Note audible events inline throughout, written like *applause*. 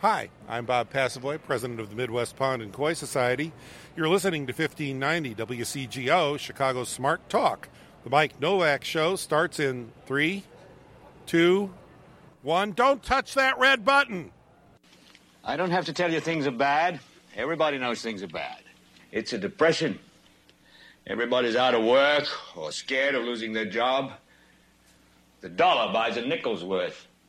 Hi, I'm Bob Passavoy, president of the Midwest Pond and Koi Society. You're listening to 1590 WCGO, Chicago's Smart Talk. The Mike Novak Show starts in three, two, one. Don't touch that red button. I don't have to tell you things are bad. Everybody knows things are bad. It's a depression. Everybody's out of work or scared of losing their job. The dollar buys a nickel's worth.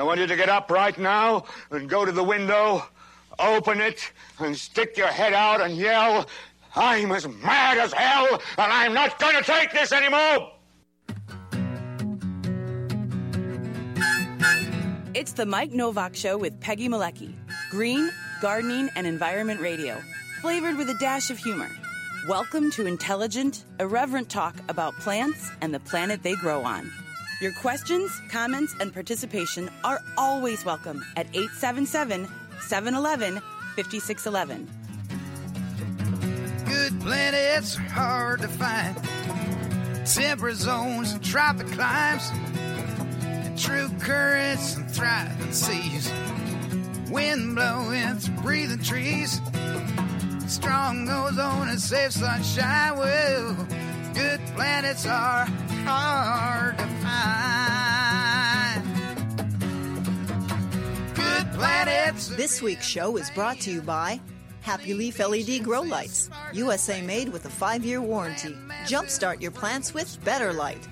I want you to get up right now and go to the window, open it, and stick your head out and yell, I'm as mad as hell, and I'm not going to take this anymore! It's the Mike Novak Show with Peggy Malecki. Green, gardening, and environment radio. Flavored with a dash of humor. Welcome to intelligent, irreverent talk about plants and the planet they grow on. Your questions, comments, and participation are always welcome at 877 711 5611. Good planets are hard to find. Temperate zones and tropic climes. And true currents and thriving seas. Wind blowing through breathing trees. Strong ozone and safe sunshine. Well, good planets are hard to find. Good planets. This week's show is brought to you by Happy Leaf LED Grow Lights, USA made with a five year warranty. Jumpstart your plants with better light.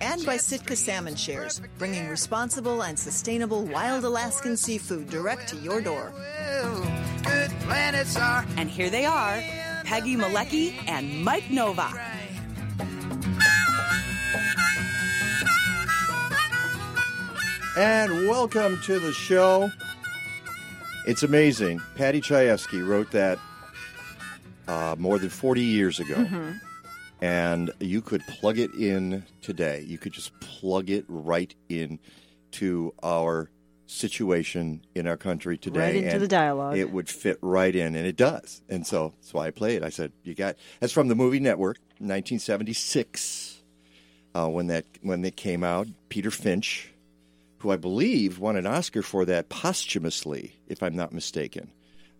And by Sitka Salmon Shares, bringing responsible and sustainable wild Alaskan seafood direct to your door. Good planets are. And here they are Peggy Malecki and Mike Novak. And welcome to the show. It's amazing. Paddy Chayefsky wrote that uh, more than 40 years ago. Mm-hmm. And you could plug it in today. You could just plug it right in to our situation in our country today. Right into and the dialogue. It would fit right in, and it does. And so that's why I play it. I said, "You got." That's from the movie Network, 1976, uh, when that when it came out. Peter Finch, who I believe won an Oscar for that posthumously, if I'm not mistaken.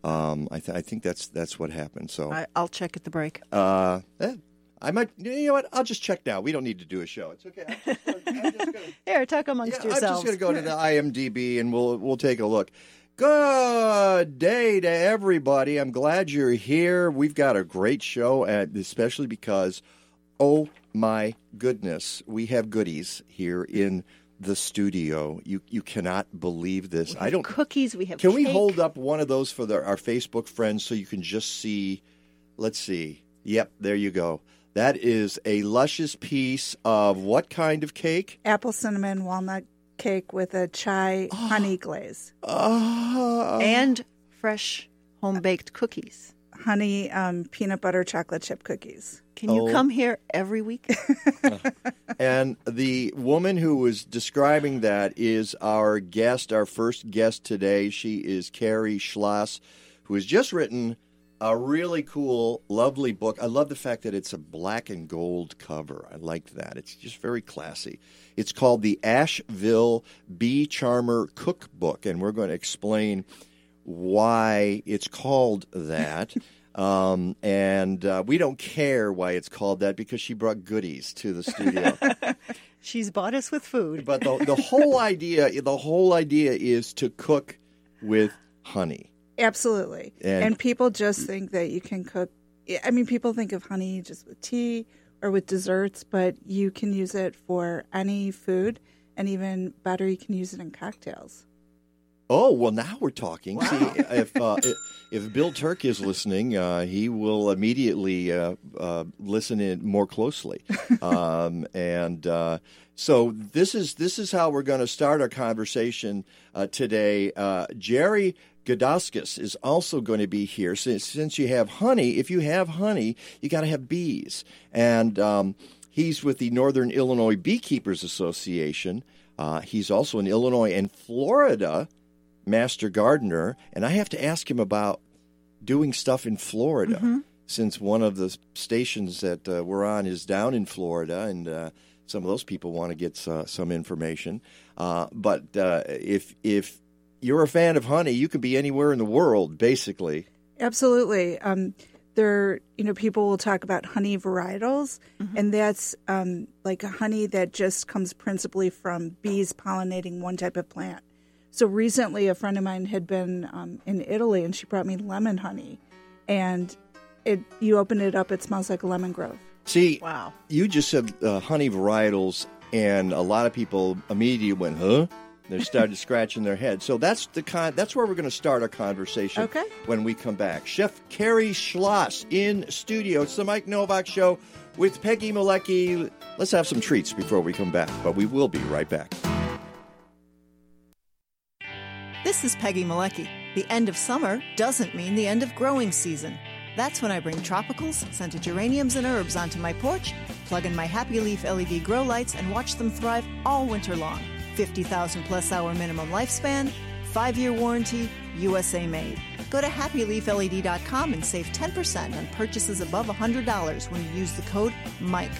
Um, I, th- I think that's that's what happened. So I, I'll check at the break. uh, eh, I might. You know what? I'll just check now. We don't need to do a show. It's okay. I'm just I'm just gonna- *laughs* Here, talk amongst yeah, I'm just going to go to the IMDb and we'll we'll take a look. Good day to everybody. I'm glad you're here. We've got a great show, and especially because, oh my goodness, we have goodies here in the studio. You you cannot believe this. I don't. Cookies. We have. Can we hold up one of those for the, our Facebook friends so you can just see? Let's see. Yep, there you go. That is a luscious piece of what kind of cake? apple cinnamon walnut cake with a chai honey glaze. Oh, and fresh home baked cookies? Honey um, peanut butter chocolate chip cookies. Can you Oh. come here every week? *laughs* and the woman who was describing that is our guest, our first guest today. She is Carrie Schloss, who has just written a really cool, lovely book. I love the fact that it's a black and gold cover. I like that. It's just very classy. It's called the Asheville Bee Charmer Cookbook, and we're going to explain why it's called that. *laughs* Um, and uh, we don't care why it's called that because she brought goodies to the studio. *laughs* She's bought us with food. but the, the whole idea, the whole idea is to cook with honey. Absolutely. And- And, people just think that you can cook. I mean, people think of honey just with tea or with desserts, but you can use it for any food, and even better, you can use it in cocktails. Oh well, now we're talking. See, if uh, *laughs* if Bill Turk is listening, uh, he will immediately uh, uh, listen in more closely. *laughs* Um, and uh, so this is this is how we're going to start our conversation uh, today. Uh, Jerry Gudauskas is also going to be here. Since since you have honey, if you have honey, you got to have bees, and um, he's with the Northern Illinois Beekeepers Association. Uh, he's also in Illinois and Florida master gardener, and I have to ask him about doing stuff in Florida since one of the stations that uh, we're on is down in Florida, and uh, some of those people want to get uh, some information. Uh, but uh, if if you're a fan of honey, you can be anywhere in the world, basically. Absolutely. Um, there, you know, people will talk about honey varietals, and that's um, like a honey that just comes principally from bees pollinating one type of plant. So recently, a friend of mine had been um, in Italy, and she brought me lemon honey, and it you open it up, it smells like a lemon grove. See, Wow. you just said uh, honey varietals, and a lot of people immediately went, "Huh?" They started *laughs* scratching their head. So that's the con- That's where we're going to start our conversation. Okay. When we come back, Chef Carrie Schloss in studio. It's the Mike Novak Show with Peggy Malecki. Let's have some treats before we come back, but we will be right back. This is Peggy Malecki. The end of summer doesn't mean the end of growing season. That's when I bring tropicals, scented geraniums, and herbs onto my porch, plug in my Happy Leaf LED grow lights, and watch them thrive all winter long. 50,000 plus hour minimum lifespan, 5 year warranty, USA made. Go to happyleafled.com and save 10% on purchases above $100 when you use the code MIKE.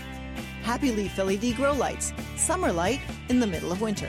Happy Leaf LED grow lights, summer light in the middle of winter.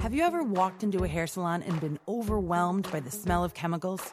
Have you ever walked into a hair salon and been overwhelmed by the smell of chemicals?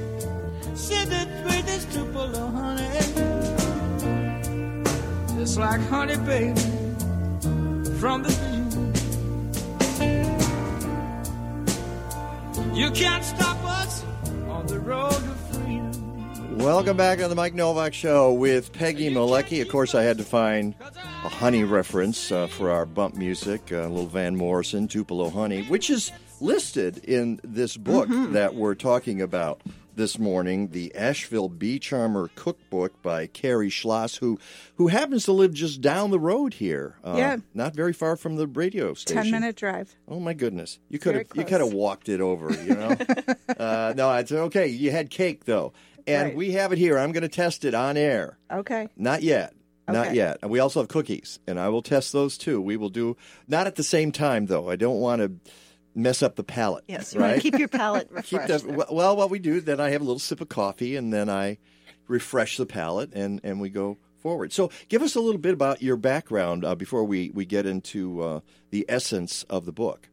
see the sweetest Tupelo honey. Just like honey, baby, from the beginning. You can't stop us on the road to freedom. Welcome back to the Mike Novak Show with Peggy Malecki. Of course, I had to find a honey reference uh, for our bump music, uh, a little Van Morrison, Tupelo Honey, which is listed in this book that we're talking about this morning, the Asheville Bee Charmer Cookbook by Carrie Schloss, who who happens to live just down the road here. Uh, Yeah. not very far from the radio station. 10 minute drive. Oh my goodness! You could have you could have walked it over. You know. *laughs* uh, no, it's okay. You had cake though. and Right. we have it here. I'm going to test it on air. Okay. Not yet. Not yet. And we also have cookies, and I will test those too. We will do not at the same time though. I don't want to mess up the palate. Yes, you right? want to keep your palate *laughs* Keep refreshed. the, well, what we do then, I have a little sip of coffee, and then I refresh the palate, and and we go forward. So, give us a little bit about your background uh, before we we get into uh, the essence of the book.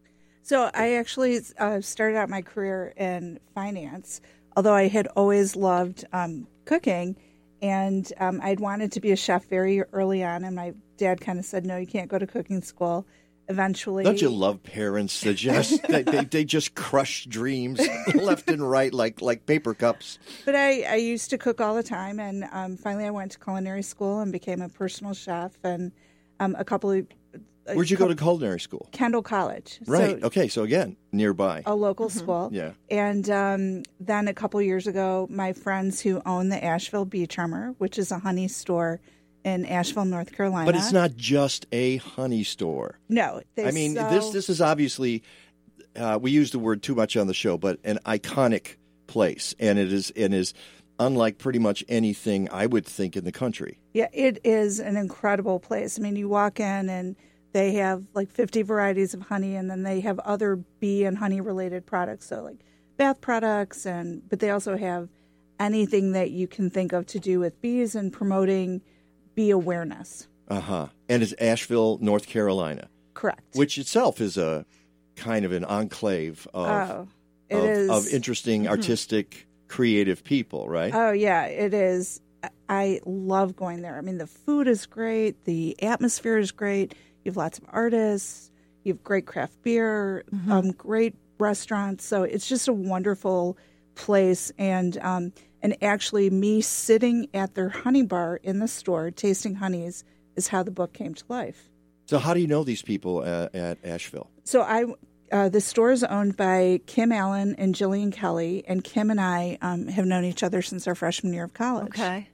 So I actually uh, started out my career in finance, although I had always loved um, cooking, and um, I'd wanted to be a chef very early on. And my dad kind of said, "No, you can't go to cooking school." Eventually, Don't you love parents that just *laughs* they, they, they just crush dreams *laughs* left and right like like paper cups? But I, I used to cook all the time, and um, finally I went to culinary school and became a personal chef. And um, a couple of a Where'd you go to culinary school? Kendall College, Right. So okay. So again, nearby. a local school. Yeah. And um, then a couple years ago, my friends who own the Asheville Bee Charmer, which is a honey store in Asheville, North Carolina. But it's not just a honey store. No, I mean, sell- this this is obviously uh, we use the word too much on the show, but an iconic place, and it is and is unlike pretty much anything I would think in the country. Yeah, it is an incredible place. I mean, you walk in and they have like 50 varieties of honey, and then they have other bee and honey related products. So, like bath products, and but they also have anything that you can think of to do with bees and promoting bee awareness. Uh huh. And it's Asheville, North Carolina, Correct. which itself is a kind of an enclave of oh, it of, is of interesting, artistic, creative people, right? Oh yeah, it is. I- I love going there. I mean, the food is great. The atmosphere is great. You have lots of artists. You have great craft beer. Um, great restaurants. So it's just a wonderful place. And um, and actually, me sitting at their honey bar in the store tasting honeys is how the book came to life. so, how do you know these people at, at Asheville? So I, uh, the store is owned by Kim Allen and Jillian Kelly, and Kim and I um, have known each other since our freshman year of college. Okay.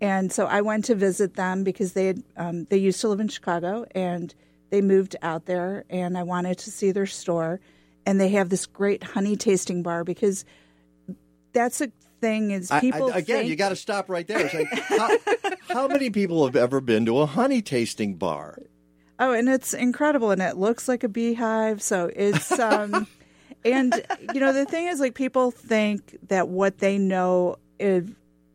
And so I went to visit them because they had, um, they used to live in Chicago and they moved out there, and I wanted to see their store. And they have this great honey tasting bar because that's a thing is I- I- people again, think, you got to stop right there. It's like, how, *laughs* how many people have ever been to a honey tasting bar? Oh, and it's incredible, and it looks like a beehive. So it's, um, *laughs* and you know, the thing is, like, people think that what they know is,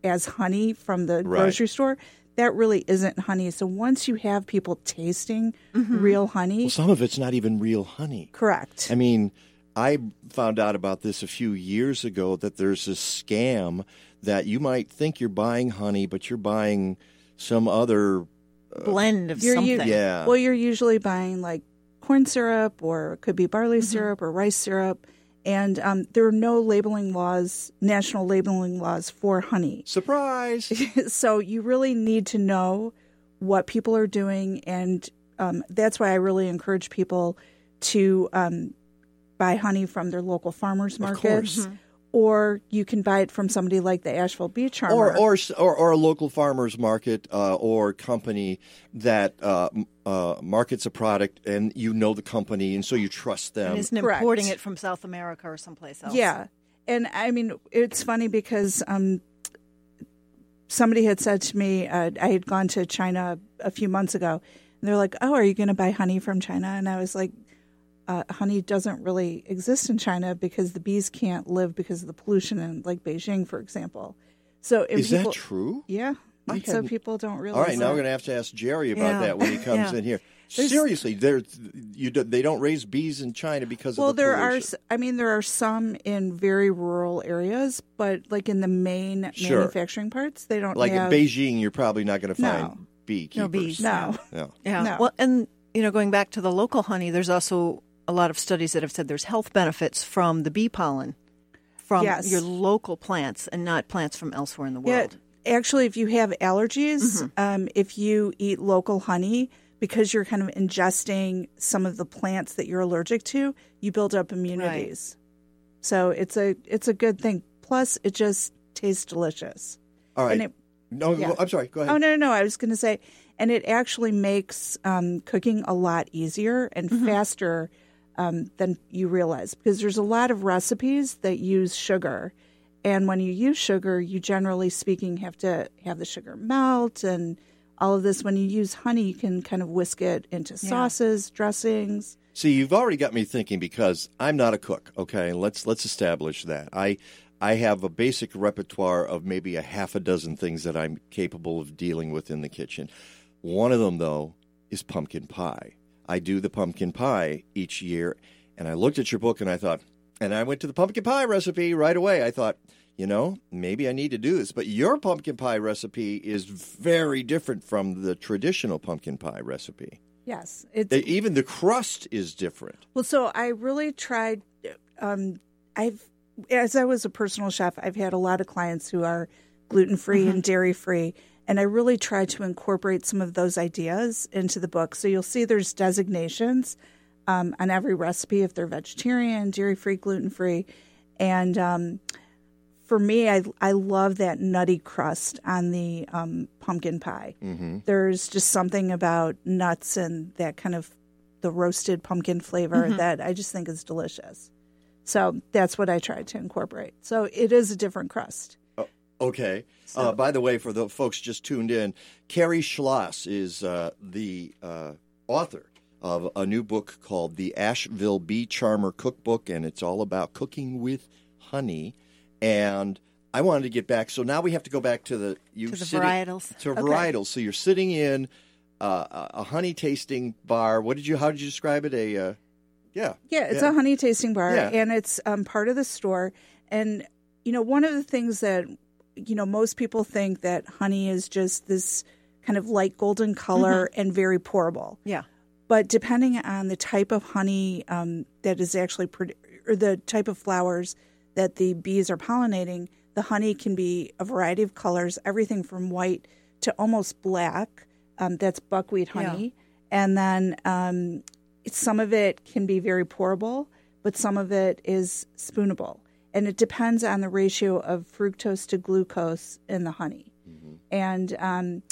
as honey from the Right. grocery store, that really isn't honey. So once you have people tasting real honey, Well, some of it's not even real honey. correct? I mean, I found out about this a few years ago that there's a scam that you might think you're buying honey, but you're buying some other. Blend of You're u- something. Yeah. Well, you're usually buying like corn syrup, or it could be barley Mm-hmm. syrup or rice syrup. And um, there are no labeling laws, national labeling laws for honey. Surprise! *laughs* so you really need to know what people are doing, and um, that's why I really encourage people to um, buy honey from their local farmers markets, course. or you can buy it from somebody like the Asheville Bee Charmer. or, or or or a local farmers market uh, or company that uh, uh, markets a product and you know the company and so you trust them. And isn't Correct. importing it from South America or someplace else. Yeah, and I mean it's funny because um, somebody had said to me, uh, I had gone to China a few months ago, and they're like, "Oh, are you going to buy honey from China?" And I was like, uh, "Honey doesn't really exist in China because the bees can't live because of the pollution in like Beijing, for example." So Is people, that true? Yeah, I and so people don't realize. All right, now that. we're going to have to ask Jerry about Yeah. that when he comes Yeah. in here. There's- Seriously, there you do, they don't raise bees in China because well of the there are pollution. s- i mean there are some in very rural areas but like in the main Sure. manufacturing parts they don't like have in Beijing. You're probably not going to find No. beekeepers. No bees. no Yeah. Yeah. No. Well, and you know, going back to the local honey, there's also a lot of studies that have said there's health benefits from the bee pollen from Yes. your local plants and not plants from elsewhere in the yeah world. actually if you have allergies um, if you eat local honey because you're kind of ingesting some of the plants that you're allergic to you build up immunities so it's a it's a good thing plus it just tastes delicious All right. and it no, yeah. I'm sorry. Go ahead. Oh no, no, no! I was going to say, and it actually makes um, cooking a lot easier and faster um, than you realize because there's a lot of recipes that use sugar, And when you use sugar, you generally speaking have to have the sugar melt and all of this. When you use honey, you can kind of whisk it into sauces, dressings. See, you've already got me thinking because I'm not a cook. Okay, let's let's establish that. I I have a basic repertoire of maybe a half a dozen things that I'm capable of dealing with in the kitchen. One of them, though, is pumpkin pie. I do the pumpkin pie each year, and I looked at your book and I thought, and I went to the pumpkin pie recipe right away. I thought, you know, maybe I need to do this. But your pumpkin pie recipe is very different from the traditional pumpkin pie recipe. Yes, it's Even the crust is different. Well, so I really tried. Um, I've, as I was a personal chef, I've had a lot of clients who are gluten free and dairy free, and I really tried to incorporate some of those ideas into the book. So you'll see there's designations um, on every recipe if they're vegetarian, dairy free, gluten free, and um, for me, I I love that nutty crust on the um, pumpkin pie. There's just something about nuts and that kind of the roasted pumpkin flavor that I just think is delicious. So that's what I tried to incorporate. So it is a different crust. Okay. uh, by the way, for the folks just tuned in, Carrie Schloss is uh, the uh, author of a new book called The Asheville Bee Charmer Cookbook, and it's all about cooking with honey. And I wanted to get back, so now we have to go back to the you To the sitting- varietals. To varietals. So you're sitting in uh, a honey tasting bar. What did you? How did you describe it? A uh, yeah. Yeah, it's a honey tasting bar, Yeah. and it's um, part of the store. And you know, one of the things that you know most people think that honey is just this kind of light golden color and very pourable. Yeah. But depending on the type of honey um, that is actually produ- or the type of flowers that the bees are pollinating, the honey can be a variety of colors, everything from white to almost black. Um, that's buckwheat honey, and then um, some of it can be very pourable, but some of it is spoonable, and it depends on the ratio of fructose to glucose in the honey. And um,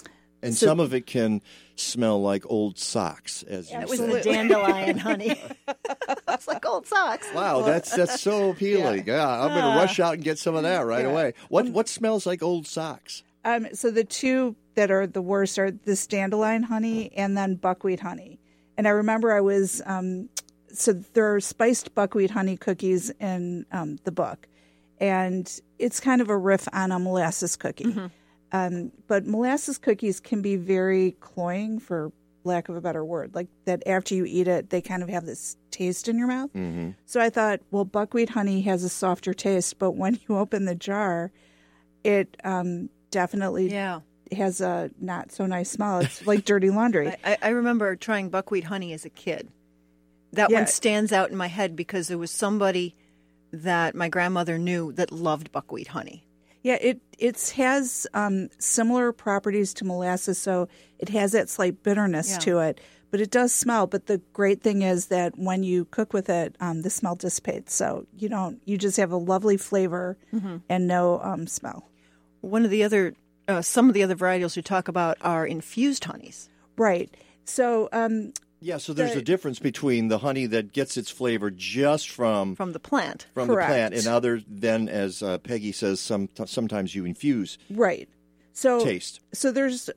And So- some of it can smell like old socks, as you It was say. the dandelion honey. *laughs* it's like old socks. Wow, that's that's so appealing. Yeah, I'm going to rush out and get some of that right away. What what smells like old socks? Um, so the two that are the worst are this dandelion honey and then buckwheat honey. And I remember I was um, so there are spiced buckwheat honey cookies in um, the book, and it's kind of a riff on a molasses cookie. Um, but molasses cookies can be very cloying, for lack of a better word. Like that after you eat it, they kind of have this taste in your mouth. So I thought, well, buckwheat honey has a softer taste, but when you open the jar, it um, definitely Yeah. has a not so nice smell. It's like dirty laundry. *laughs* I- I remember trying buckwheat honey as a kid. That Yeah. one stands out in my head because there was somebody that my grandmother knew that loved buckwheat honey. Yeah, it it has um, similar properties to molasses, so it has that slight bitterness Yeah. to it. But it does smell. But the great thing is that when you cook with it, um, the smell dissipates. So you don't. You just have a lovely flavor and no um, smell. One of the other, uh, some of the other varietals we talk about are infused honeys. Right. So um, Yeah, so there's The- a difference between the honey that gets its flavor just from from the plant. from the plant, and other then, as uh, Peggy says, some sometimes you infuse right. So taste. So there's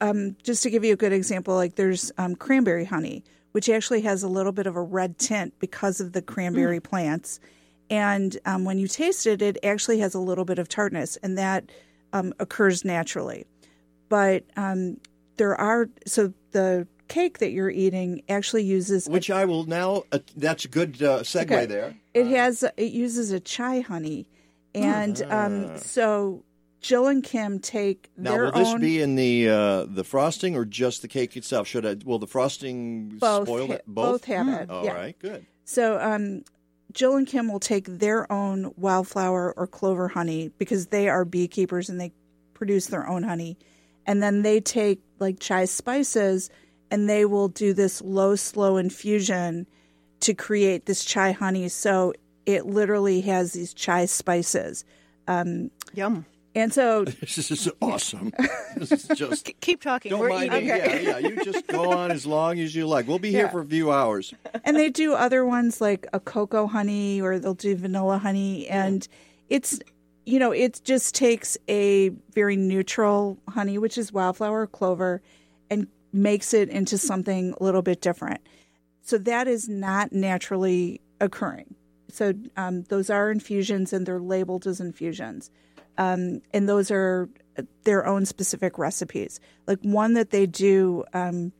um, just to give you a good example, like there's um, cranberry honey, which actually has a little bit of a red tint because of the cranberry plants, and um, when you taste it, it actually has a little bit of tartness, and that um, occurs naturally. But um, there are so the cake that you're eating actually uses Which I will now. Uh, that's a good uh, segue Okay. there. It has it uses a chai honey, and um, so Jill and Kim take Now, their will this own be in the uh, the frosting or just the cake itself? Should I? Will the frosting both spoil ha- it? both have it. All yeah. right, good. So um, Jill and Kim will take their own wildflower or clover honey because they are beekeepers and they produce their own honey, and then they take like chai spices and they will do this low slow infusion to create this chai honey. So it literally has these chai spices. Um, Yum. And so *laughs* This is awesome. *laughs* this is just. Keep talking. Don't We're mind eating. me. Yeah, yeah. You just go on as long as you like. We'll be here Yeah. for a few hours. and they do other ones like a cocoa honey or they'll do vanilla honey and it's you know, it just takes a very neutral honey, which is wildflower clover, and makes it into something a little bit different. So that is not naturally occurring. So um, those are infusions and they're labeled as infusions. Um, and those are their own specific recipes. Like one that they do, um,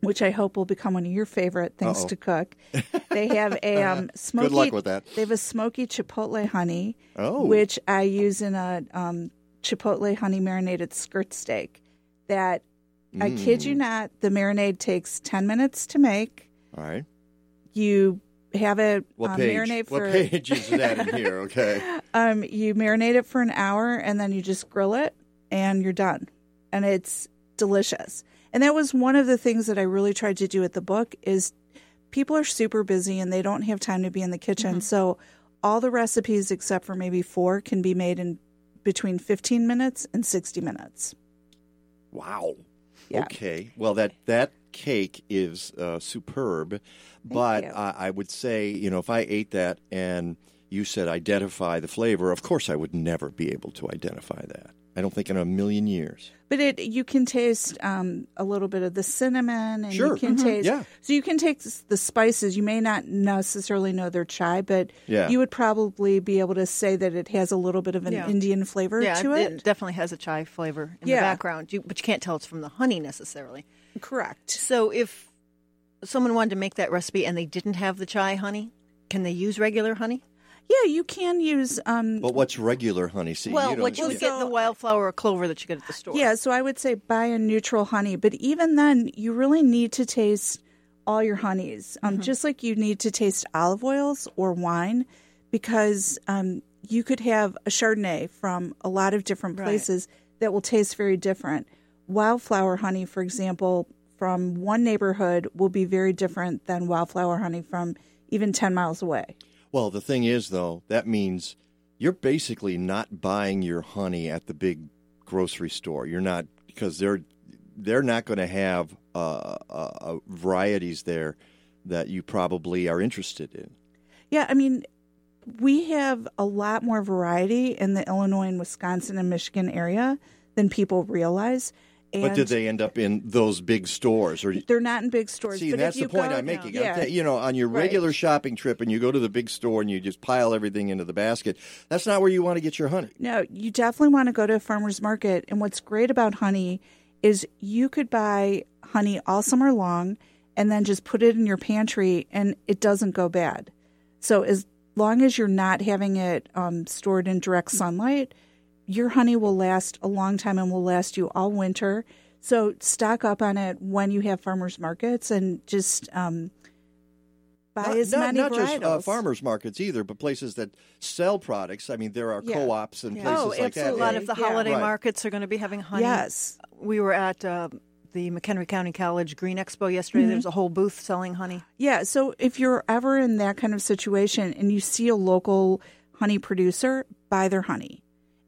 which I hope will become one of your favorite things Uh-oh. to cook. They have a *laughs* um, smoky. luck with that. They have a smoky chipotle honey, Oh. which I use in a um, chipotle honey marinated skirt steak. That I kid Mm. you not, the marinade takes ten minutes to make. All right. You have it What um, page? marinate for What page is *laughs* that in here? Okay. um, you marinate it for an hour and then you just grill it and you're done. And it's delicious. And that was one of the things that I really tried to do at the book is people are super busy and they don't have time to be in the kitchen. So all the recipes except for maybe four can be made in between 15 minutes and 60 minutes. Wow. Yeah. Okay. Well, that that cake is uh, superb, but. I, I would say, you know, if I ate that and you said identify the flavor, of course I would never be able to identify that. I don't think in a million years. But it you can taste um, a little bit of the cinnamon, and Sure. you can Mhm. taste. Yeah. So you can take the spices. You may not necessarily know they're chai, but Yeah. you would probably be able to say that it has a little bit of an Yeah. Indian flavor yeah, to it. It definitely has a chai flavor in Yeah. the background, you, but you can't tell it's from the honey necessarily. Correct. So if someone wanted to make that recipe and they didn't have the chai honey, can they use regular honey? Yeah, you can use. Um, But what's regular honey? See, well, you what you would so- get the wildflower or clover that you get at the store. yeah, so I would say buy a neutral honey, but even then, you really need to taste all your honeys, um, just like you need to taste olive oils or wine, because um, you could have a Chardonnay from a lot of different Right. places that will taste very different. Wildflower honey, for example, from one neighborhood will be very different than wildflower honey from even 10 miles away. Well, the thing is, though, that means you're basically not buying your honey at the big grocery store. You're not because they're they're not going to have uh, uh, uh, varieties there that you probably are interested in. Yeah, I mean, we have a lot more variety in the Illinois and Wisconsin and Michigan area than people realize. And but did they end up in those big stores? Or They're not in big stores. see, but that's the point go- I'm making. Yeah. I'm you know, on your Right. regular shopping trip, and you go to the big store and you just pile everything into the basket. That's not where you want to get your honey. No, you definitely want to go to a farmer's market. And what's great about honey is you could buy honey all summer long and then just put it in your pantry and it doesn't go bad. So as long as you're not having it um, stored in direct sunlight, your honey will last a long time and will last you all winter. So stock up on it when you have farmers markets and just um, buy not, as not- many not just uh, farmers markets either, but places that sell products. I mean, there are Yeah. co-ops and Yeah. places Oh, like absolutely. that. A lot of the Yeah. holiday Right. markets are going to be having honey. Yes. We were at uh, the McHenry County College Green Expo yesterday. There was a whole booth selling honey. Yeah, so if you're ever in that kind of situation and you see a local honey producer, buy their honey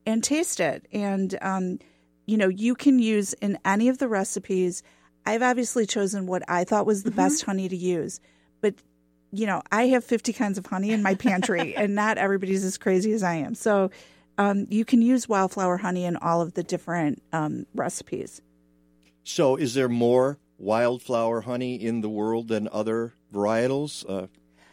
and taste it. And, um, you know, you can use in any of the recipes. I've obviously chosen what I thought was the best honey to use, but, you know, I have 50 kinds of honey in my pantry *laughs* and not everybody's as crazy as I am. So um, you can use wildflower honey in all of the different um, recipes. So, is there more wildflower honey in the world than other varietals? Uh,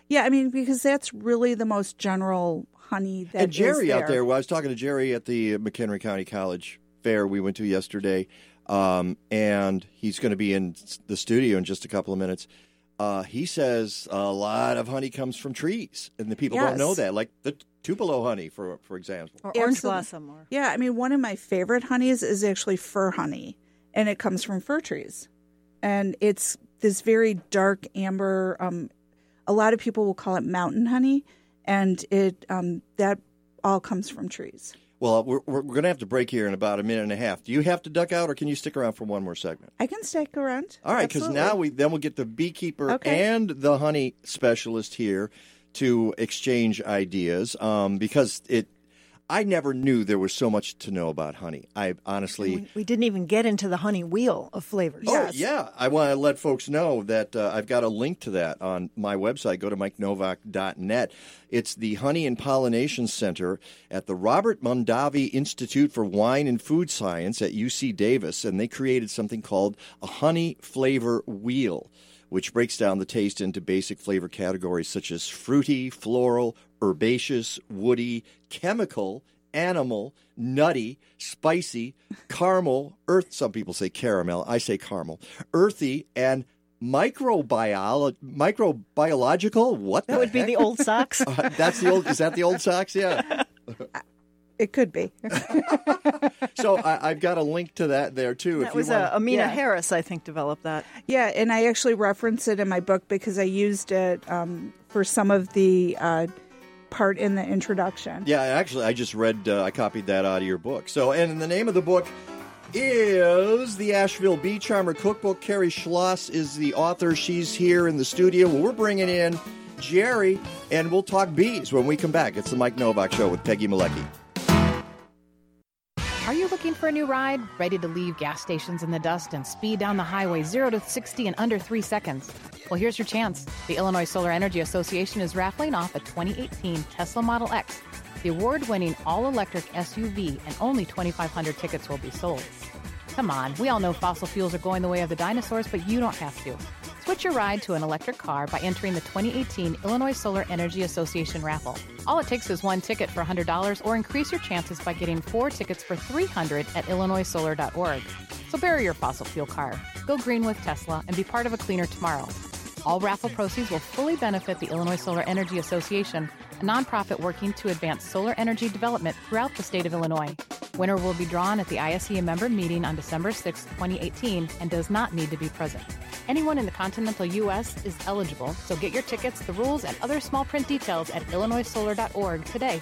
Yeah, I mean, because that's really the most general honey that and Jerry is out there, well, I was talking to Jerry at the McHenry County College fair we went to yesterday, um, and he's going to be in the studio in just a couple of minutes. Uh, he says a lot of honey comes from trees, and the people don't know that, like the Tupelo honey, for for example. Or orange Absolutely. blossom. Or Yeah, I mean, one of my favorite honeys is actually fir honey, and it comes from fir trees. And it's this very dark amber. Um, a lot of people will call it mountain honey, and it um, that all comes from trees. Well, we're, we're going to have to break here in about a minute and a half. Do you have to duck out, or can you stick around for one more segment? I can stick around. All right, because now we then we'll get the beekeeper Okay. and the honey specialist here to exchange ideas. Um, because it, I never knew there was so much to know about honey. I honestly. We, we didn't even get into the honey wheel of flavors. Oh, yeah. I want to let folks know that uh, I've got a link to that on my website. Go to mikenovak.net. It's the Honey and Pollination Center at the Robert Mondavi Institute for Wine and Food Science at UC Davis, and they created something called a honey flavor wheel which breaks down the taste into basic flavor categories such as fruity, floral, herbaceous, woody, chemical, animal, nutty, spicy, caramel, earth. Some people say caramel. I say caramel. Earthy and microbiolo- microbiological. What That would be the old socks. *laughs* Uh, that's the old. Is that the old socks? Yeah. *laughs* It could be. *laughs* So I, I've got a link to that there too. That if was you want. uh, Amina Yeah. Harris, I think, developed that. Yeah, and I actually reference it in my book because I used it um, for some of the uh, part in the introduction. Yeah, actually, I just read. Uh, I copied that out of your book. So, and the name of the book is the Asheville Bee Charmer Cookbook. Carrie Schloss is the author. She's here in the studio. Well, we're bringing in Jerry, and we'll talk bees when we come back. It's the Mike Novak Show with Peggy Malecki. Are you looking for a new ride? Ready to leave gas stations in the dust and speed down the highway 0 to 60 in under 3 seconds? Well, here's your chance. The Illinois Solar Energy Association is raffling off a 2018 Tesla Model X, the award winning all electric SUV, and only 2,500 tickets will be sold. Come on, we all know fossil fuels are going the way of the dinosaurs, but you don't have to. Switch your ride to an electric car by entering the 2018 Illinois Solar Energy Association raffle. All it takes is one ticket for $100 or increase your chances by getting four tickets for $300 at illinoissolar.org. So bury your fossil fuel car, go green with Tesla, and be part of a cleaner tomorrow. All raffle proceeds will fully benefit the Illinois Solar Energy Association, a nonprofit working to advance solar energy development throughout the state of Illinois. Winner will be drawn at the ISEA member meeting on December 6, 2018, and does not need to be present. Anyone in the continental U.S. is eligible, so get your tickets, the rules, and other small print details at illinoissolar.org today.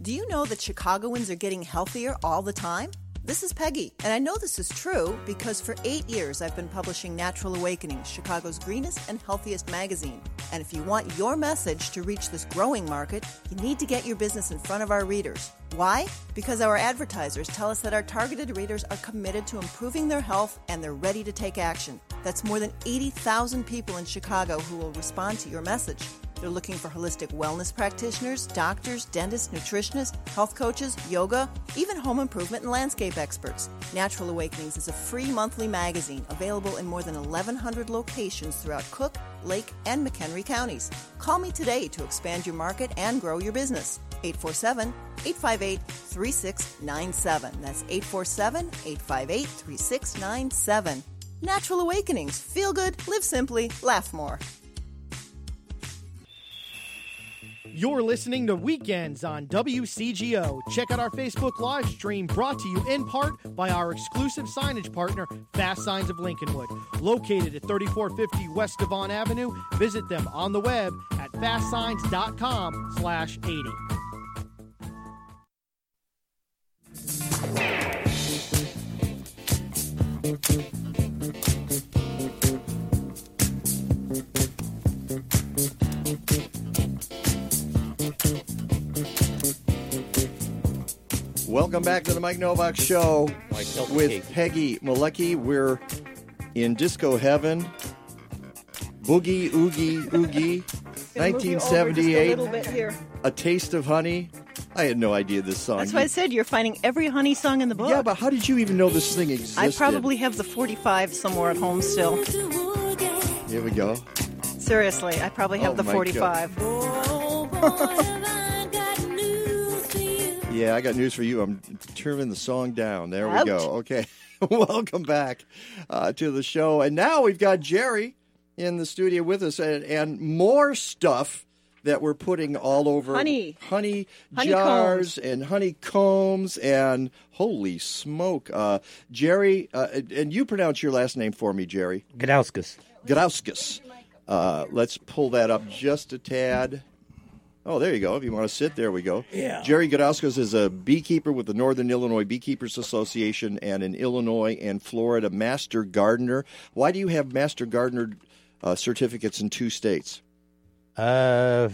Do you know that Chicagoans are getting healthier all the time? This is Peggy, and I know this is true because for eight years I've been publishing Natural Awakening, Chicago's greenest and healthiest magazine. And if you want your message to reach this growing market, you need to get your business in front of our readers. Why? Because our advertisers tell us that our targeted readers are committed to improving their health and they're ready to take action. That's more than 80,000 people in Chicago who will respond to your message. They're looking for holistic wellness practitioners, doctors, dentists, nutritionists, health coaches, yoga, even home improvement and landscape experts. Natural Awakenings is a free monthly magazine available in more than 1,100 locations throughout Cook, Lake, and McHenry counties. Call me today to expand your market and grow your business. 847 858 3697. That's 847 858 3697. Natural Awakenings. Feel good, live simply, laugh more. You're listening to Weekends on WCGO. Check out our Facebook live stream brought to you in part by our exclusive signage partner, Fast Signs of Lincolnwood. Located at 3450 West Devon Avenue, visit them on the web at fastsigns.com slash 80. Welcome back to the Mike Novak Show Mike, with Peggy Malecki. We're in disco heaven. Boogie Oogie Oogie, *laughs* Gonna move you over just 1978. A little bit here. A Taste of Honey. I had no idea this song. That's why I said you're finding every honey song in the book. Yeah, but how did you even know this thing existed? I probably have the 45 somewhere at home still. Here we go. Seriously, I probably have Oh the 45. *laughs* *laughs* Yeah, I got news for you. I'm turning the song down. There we go. Okay. *laughs* Welcome back uh, to the show. And now we've got Jerry in the studio with us and, and more stuff that we're putting all over Honey. honey jars and honeycombs and holy smoke. Uh, Jerry, uh, and you pronounce your last name for me, Jerry. Gudauskas. Grauskas. Uh, let's pull that up just a tad. Oh, there you go. If you want to sit, there we go. Yeah. Jerry Gudauskas is a beekeeper with the Northern Illinois Beekeepers Association and an Illinois and Florida Master Gardener. Why do you have Master Gardener uh, certificates in two states? Uh,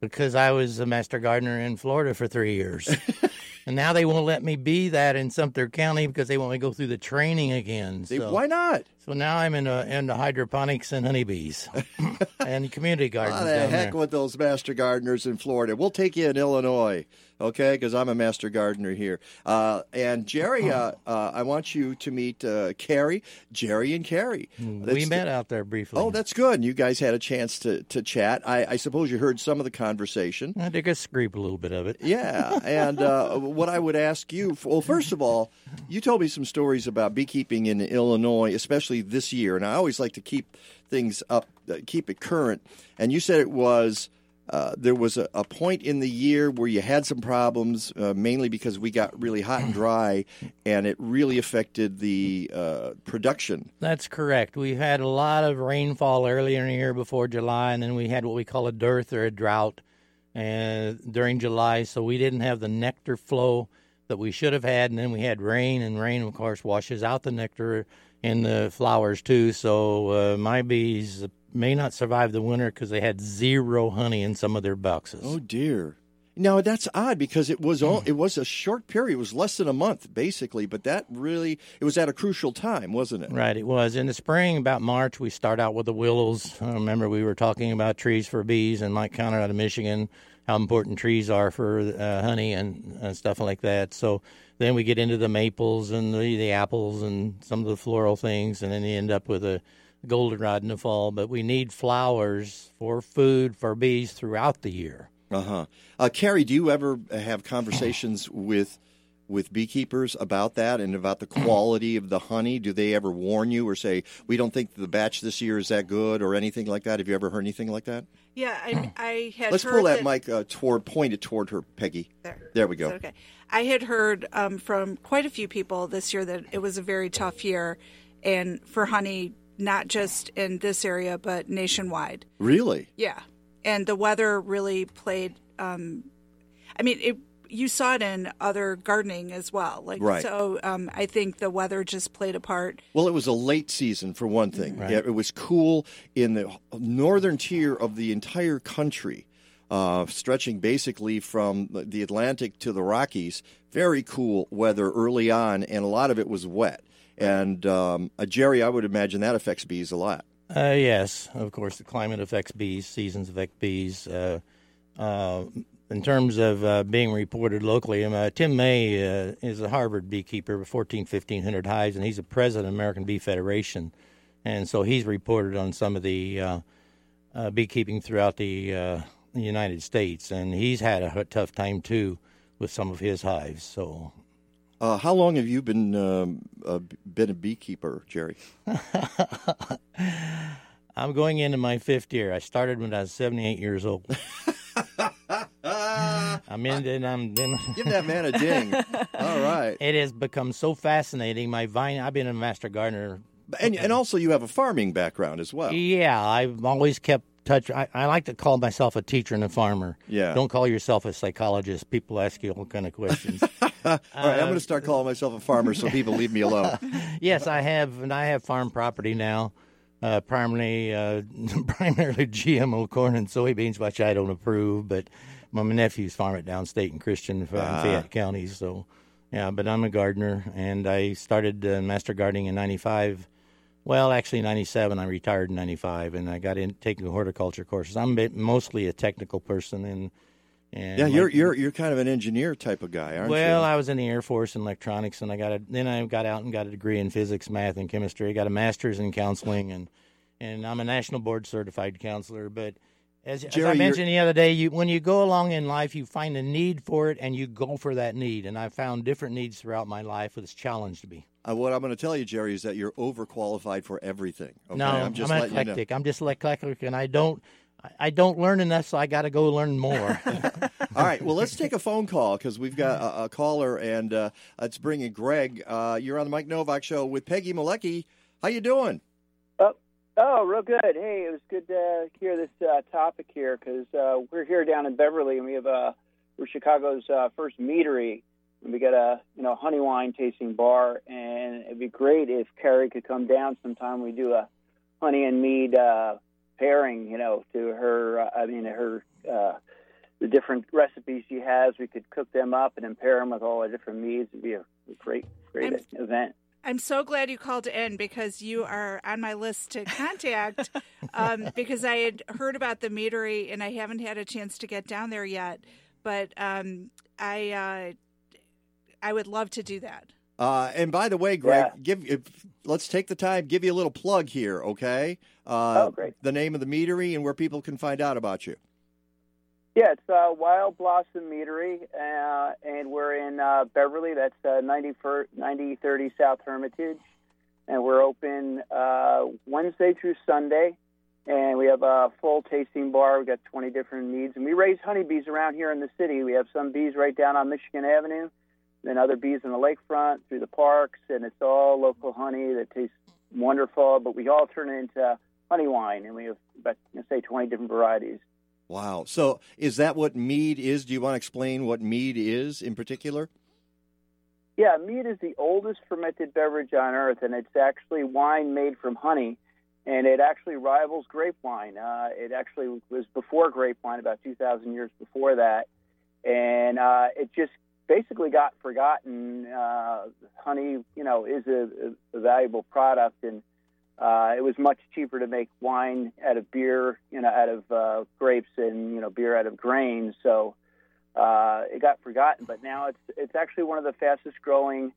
because I was a master gardener in Florida for three years. *laughs* and now they won't let me be that in Sumter County because they want me to go through the training again. So, Why not? So now I'm in into hydroponics and honeybees *laughs* and community gardens. What the heck there. with those master gardeners in Florida? We'll take you in Illinois, okay? Because I'm a master gardener here. Uh, and Jerry, uh, uh, I want you to meet uh, Carrie, Jerry, and Carrie. we That's- met out there briefly. Oh, that's good. You guys had a chance to, to chat. I, I suppose you heard some of the conversation. I did a scrape a little bit of it. Yeah, and uh, *laughs* what I would ask you, well, first of all, you told me some stories about beekeeping in Illinois, especially this year, and I always like to keep things up, uh, keep it current. And you said it was uh, there was a, a point in the year where you had some problems, uh, mainly because we got really hot and dry, and it really affected the uh, production. That's correct. We had a lot of rainfall earlier in the year before July, and then we had what we call a dearth or a drought and during July, so we didn't have the nectar flow that we should have had, and then we had rain, and rain, of course, washes out the nectar in the flowers too. So uh, my bees may not survive the winter because they had zero honey in some of their boxes. Oh dear. Now that's odd because it was all, it was a short period. It was less than a month, basically. But that really it was at a crucial time, wasn't it? Right, it was. In the spring, about March, we start out with the willows. I remember we were talking about trees for bees, and Mike Counter out of Michigan, how important trees are for uh, honey and, and stuff like that. So then we get into the maples and the, the apples and some of the floral things, and then you end up with a goldenrod in the fall. But we need flowers for food for bees throughout the year. Uh-huh. Uh Carrie, do you ever have conversations with with beekeepers about that and about the quality of the honey? Do they ever warn you or say we don't think the batch this year is that good or anything like that? Have you ever heard anything like that? Yeah, I, I had. Let's pull that, mic uh, toward pointed toward her, Peggy. There. There we go. Okay. I had heard um, from quite a few people this year that it was a very tough year, and for honey, not just in this area but nationwide. Really? Yeah, and the weather really played. Um, I mean, it. You saw it in other gardening as well. Like Right. so, um, I think the weather just played a part. Well, it was a late season for one thing. Yeah, it was cool in the northern tier of the entire country, uh, stretching basically from the- the Atlantic to the Rockies. Very cool weather early on, and a lot of it was wet. And um, uh, Jerry, I would imagine that affects bees a lot. Uh, yes, of course, the climate affects bees, seasons affect bees. Uh, uh, in terms of uh, being reported locally, um, uh, Tim May uh, is a Harvard beekeeper with 14, 1500 hives, and he's a president of the American Bee Federation. And so he's reported on some of the uh, uh, beekeeping throughout the, uh, United States, and he's had a tough time too with some of his hives. So Uh, how long have you been um, uh, been a beekeeper, Jerry? *laughs* I'm going into my fifth year. I started when I was 78 years old. *laughs* I'm in, I'm then. Give that man a ding. *laughs* All right. It has become so fascinating. My vine. I've been a master gardener. And and also you have a farming background as well. Yeah, I've always kept touch. I, I like to call myself a teacher and a farmer. Yeah. Don't call yourself a psychologist. People ask you all kind of questions. *laughs* All right, I'm going to start calling myself a farmer so people leave me alone. *laughs* yes, I have, and I have farm property now. Uh, primarily, uh, primarily GMO corn and soybeans, which I don't approve. But my nephews farm it downstate in Christian Ah. Fayette counties. So, yeah. But I'm a gardener, and I started uh, master gardening in '95. Well, actually, '97. I retired in '95, and I got in taking horticulture courses. I'm mostly a technical person, and and Yeah, you're you're you're kind of an engineer type of guy, aren't well, you? Well, I was in the Air Force in electronics, and I got a then I got out and got a degree in physics, math, and chemistry. I got a master's in counseling, and and I'm a national board certified counselor. But as, as I mentioned the other day, you when you go along in life, you find a need for it, and you go for that need. And I found different needs throughout my life. It's challenged me. Uh, what I'm going to tell you, Jerry, is that you're overqualified for everything. Okay? no, I'm just I'm letting you know. eclectic. I'm just eclectic, and I don't. I- I don't learn enough, so I got to go learn more. *laughs* All right, well, let's take a phone call because we've got a, a caller, and uh, let's bring in Greg. Uh, you're on the Mike Novak Show with Peggy Malecki. How you doing? Oh, real good. Hey, it was good to hear this uh, topic here because uh, we're here down in Beverly and we have a we're Chicago's uh, first meadery and we got a you know honey wine tasting bar and it'd be great if Carrie could come down sometime. We do a honey and mead uh, pairing, you know, to her. Uh, I mean, her uh, the different recipes she has. We could cook them up and then pair them with all the different meads. It'd be a great, great I'm- event. I'm so glad you called in because you are on my list to contact *laughs* um, because I had heard about the meadery and I haven't had a chance to get down there yet. But um, I uh, I would love to do that. Uh, and by the way, Greg, give if, let's take the time give you a little plug here, okay? Uh, Oh, great. The name of the meadery and where people can find out about you. Yeah, it's uh, Wild Blossom Meadery, uh, and we're in uh, Beverly. That's uh, 90, 9030 South Hermitage. And we're open uh, Wednesday through Sunday. And we have a full tasting bar. We've got 20 different meads. And we raise honeybees around here in the city. We have some bees right down on Michigan Avenue, then other bees in the lakefront, through the parks. And it's all local honey that tastes wonderful. But we all turn it into honey wine. And we have, about, say, 20 different varieties. Wow. So is that what mead is? Do you want to explain what mead is in particular? Yeah, mead is the oldest fermented beverage on earth, and it's actually wine made from honey, and it actually rivals grape wine. Uh, it actually was before grape wine, about 2,000 years before that, and uh, it just basically got forgotten. Uh, honey, you know, is a, a valuable product, and uh, it was much cheaper to make wine out of beer, you know, out of uh, grapes, and you know, beer out of grain. So uh, it got forgotten, but now it's it's actually one of the fastest growing,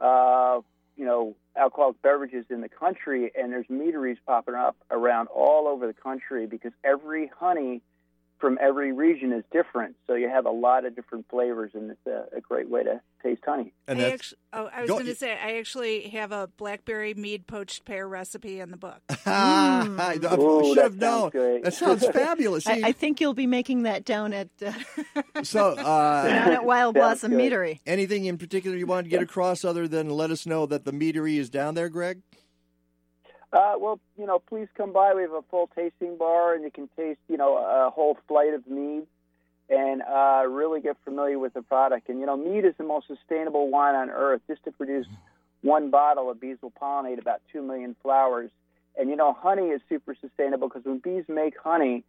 uh, you know, alcoholic beverages in the country, and there's meaderies popping up around all over the country because every honey from every region is different. So you have a lot of different flavors, and it's a, a great way to taste honey. And I that's actu- oh, I was going to say I actually have a blackberry mead poached pear recipe in the book. *laughs* I, I Ooh, should that have known. sounds great. That sounds *laughs* fabulous. I, I think you'll be making that down at uh, *laughs* so uh, down at Wild Blossom good. Meadery. anything in particular you wanted to get across other than let us know that the meadery is down there, Greg? Uh, well, you know, please come by. We have a full tasting bar, and you can taste, you know, a whole flight of meads and uh, really get familiar with the product. And you know, mead is the most sustainable wine on earth. Just to produce one bottle of bees will pollinate about two million flowers. And you know, honey is super sustainable because when bees make honey,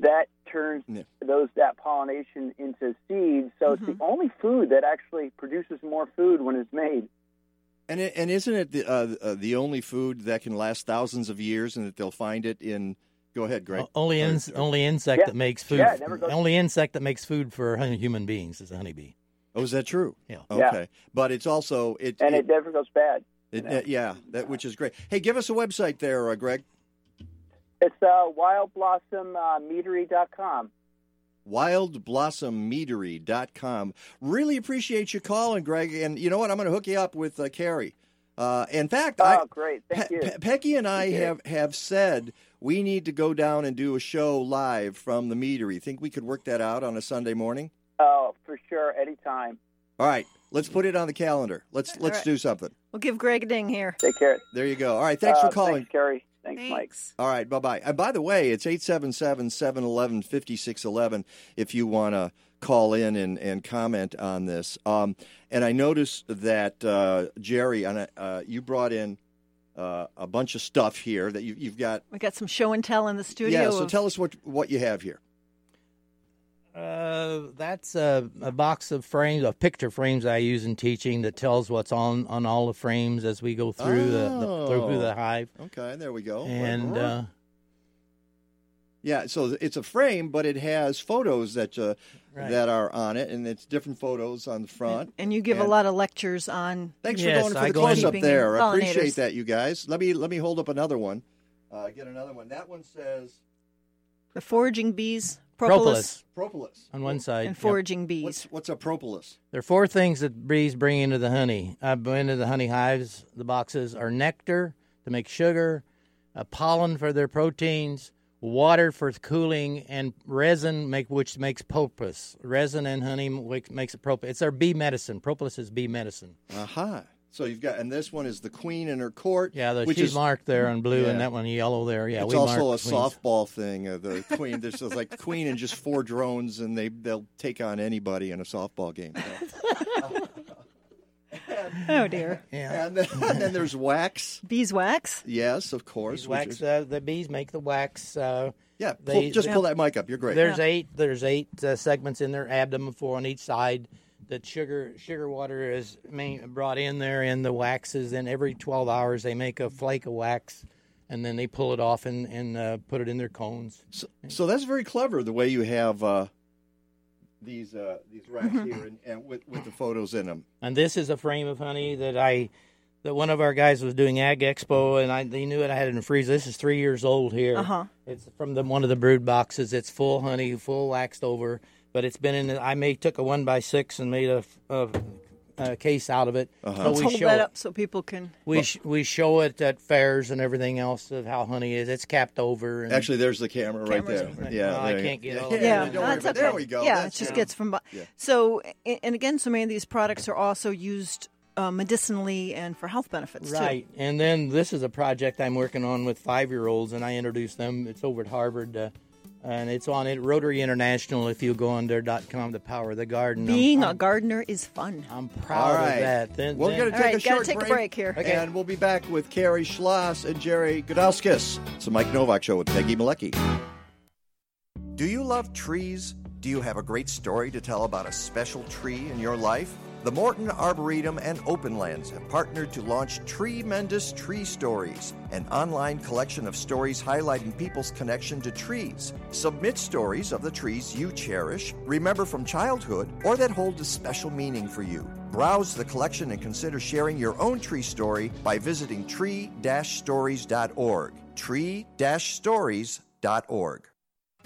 that turns Yeah. those that pollination into seeds. So it's the only food that actually produces more food when it's made. And it, and isn't it the uh, uh, the only food that can last thousands of years, and that they'll find it in? Go ahead, Greg. O- Only Or- only insect Yeah. that makes food. Yeah, never goes- only insect that makes food for human beings is a honeybee. Oh, is that true? Yeah. Yeah. Okay, but it's also it. And it never goes bad. it- uh, yeah, that which is great. Hey, give us a website there, uh, Greg. It's uh, wildblossommeadery.com. wildblossommeadery.com. Really appreciate you calling, Greg. And you know what? I'm going to hook you up with uh, Carrie. Uh, in fact, Oh, I, great. Thank Pe- you. Pe- Peggy and I Appreciate it. have, have said we need to go down and do a show live from the meadery. Think we could work that out on a Sunday morning? Oh, for sure, anytime. All right, let's put it on the calendar. Let's let's right. do something. We'll give Greg a ding here. Take care. There you go. All right, thanks Uh, for calling. Thanks, Carrie. Thanks, Mike. All right, bye bye. And by the way, it's 877 711 5611 if you want to call in and, and comment on this. Um, and I noticed that, uh, Jerry, and, uh, you brought in uh, a bunch of stuff here that you, you've got. We got some show and tell in the studio. Yeah, so of- tell us what, what you have here. Uh, that's a, a box of frames, of picture frames I use in teaching that tells what's on, on all the frames as we go through the, the through Oh. the hive. Okay, there we go. And uh, yeah, so it's a frame, but it has photos that uh, Right. that are on it, and it's different photos on the front. and you give a lot of lectures on. Thanks Yes, for going for the go close up there. I appreciate that, you guys. Let me let me hold up another one. Uh, get another one. That one says The foraging bees, propolis, propolis propolis. on one side. and Yep. foraging bees. What's what's a propolis? There are four things that bees bring into the honey. Uh, into the honey hives, the boxes are nectar to make sugar, uh, pollen for their proteins, water for cooling, and resin make which makes propolis. Resin and honey makes makes it propolis. It's our bee medicine. Propolis is bee medicine. Aha. So you've got, and this one is the queen in her court. Yeah, the, which she's is marked there in blue, Yeah. and that one yellow there. Yeah, it's we also a queens. softball thing. Uh, the queen. There's just like the queen and just four drones, and they they'll take on anybody in a softball game. So. *laughs* Oh dear. Yeah. And then, and then there's wax. Beeswax. Yes, of course. which wax. is- Uh, the bees make the wax. Uh, yeah, they- pull, just pull that mic up. You're great. There's eight. There's eight uh, segments in their Abdomen four on each side. The sugar sugar water is main, brought in there, and the waxes. And every 12 hours, they make a flake of wax, and then they pull it off and and uh, put it in their cones. So, so that's very clever the way you have uh, these uh, these *laughs* racks here and, and with, with the photos in them. And this is a frame of honey that I, that one of our guys was doing Ag Expo, and I they knew it. I had it in the freezer. This is three years old here. Uh-huh. It's from the one of the brood boxes. It's full honey, full waxed over, but it's been in. The, I made took a one by six and made a, a, a case out of it. Uh-huh. So Let's we hold show that it. up so people can. We sh- we show it at fairs and everything else of how honey is. It's capped over. And, Actually, there's the camera right Cameras there. are- Yeah, Well, I there you- can't get yeah, all yeah, Yeah, it. don't worry that's okay. There we go. Yeah, That's it just good. gets from. bu- Yeah. So, and again, so many of these products are also used uh, medicinally and for health benefits Right, and then this is a project I'm working on with five-year-olds, and I introduce them. It's over at Harvard, uh, and it's on it Rotary International. If you go on there.com, the power of the garden. too. I'm- Being I'm, a gardener is fun. I'm proud right. of that. Then, We're going to take right, a short take a break, break here. Okay. and we'll be back with Carrie Schloss and Jerry Gudauskas. It's the Mike Novak Show with Peggy Malecki. Do you love trees? Do you have a great story to tell about a special tree in your life? The Morton Arboretum and Openlands have partnered to launch Tremendous Tree Stories, an online collection of stories highlighting people's connection to trees. Submit stories of the trees you cherish, remember from childhood, or that hold a special meaning for you. Browse the collection and consider sharing your own tree story by visiting tree-stories.org. tree-stories.org.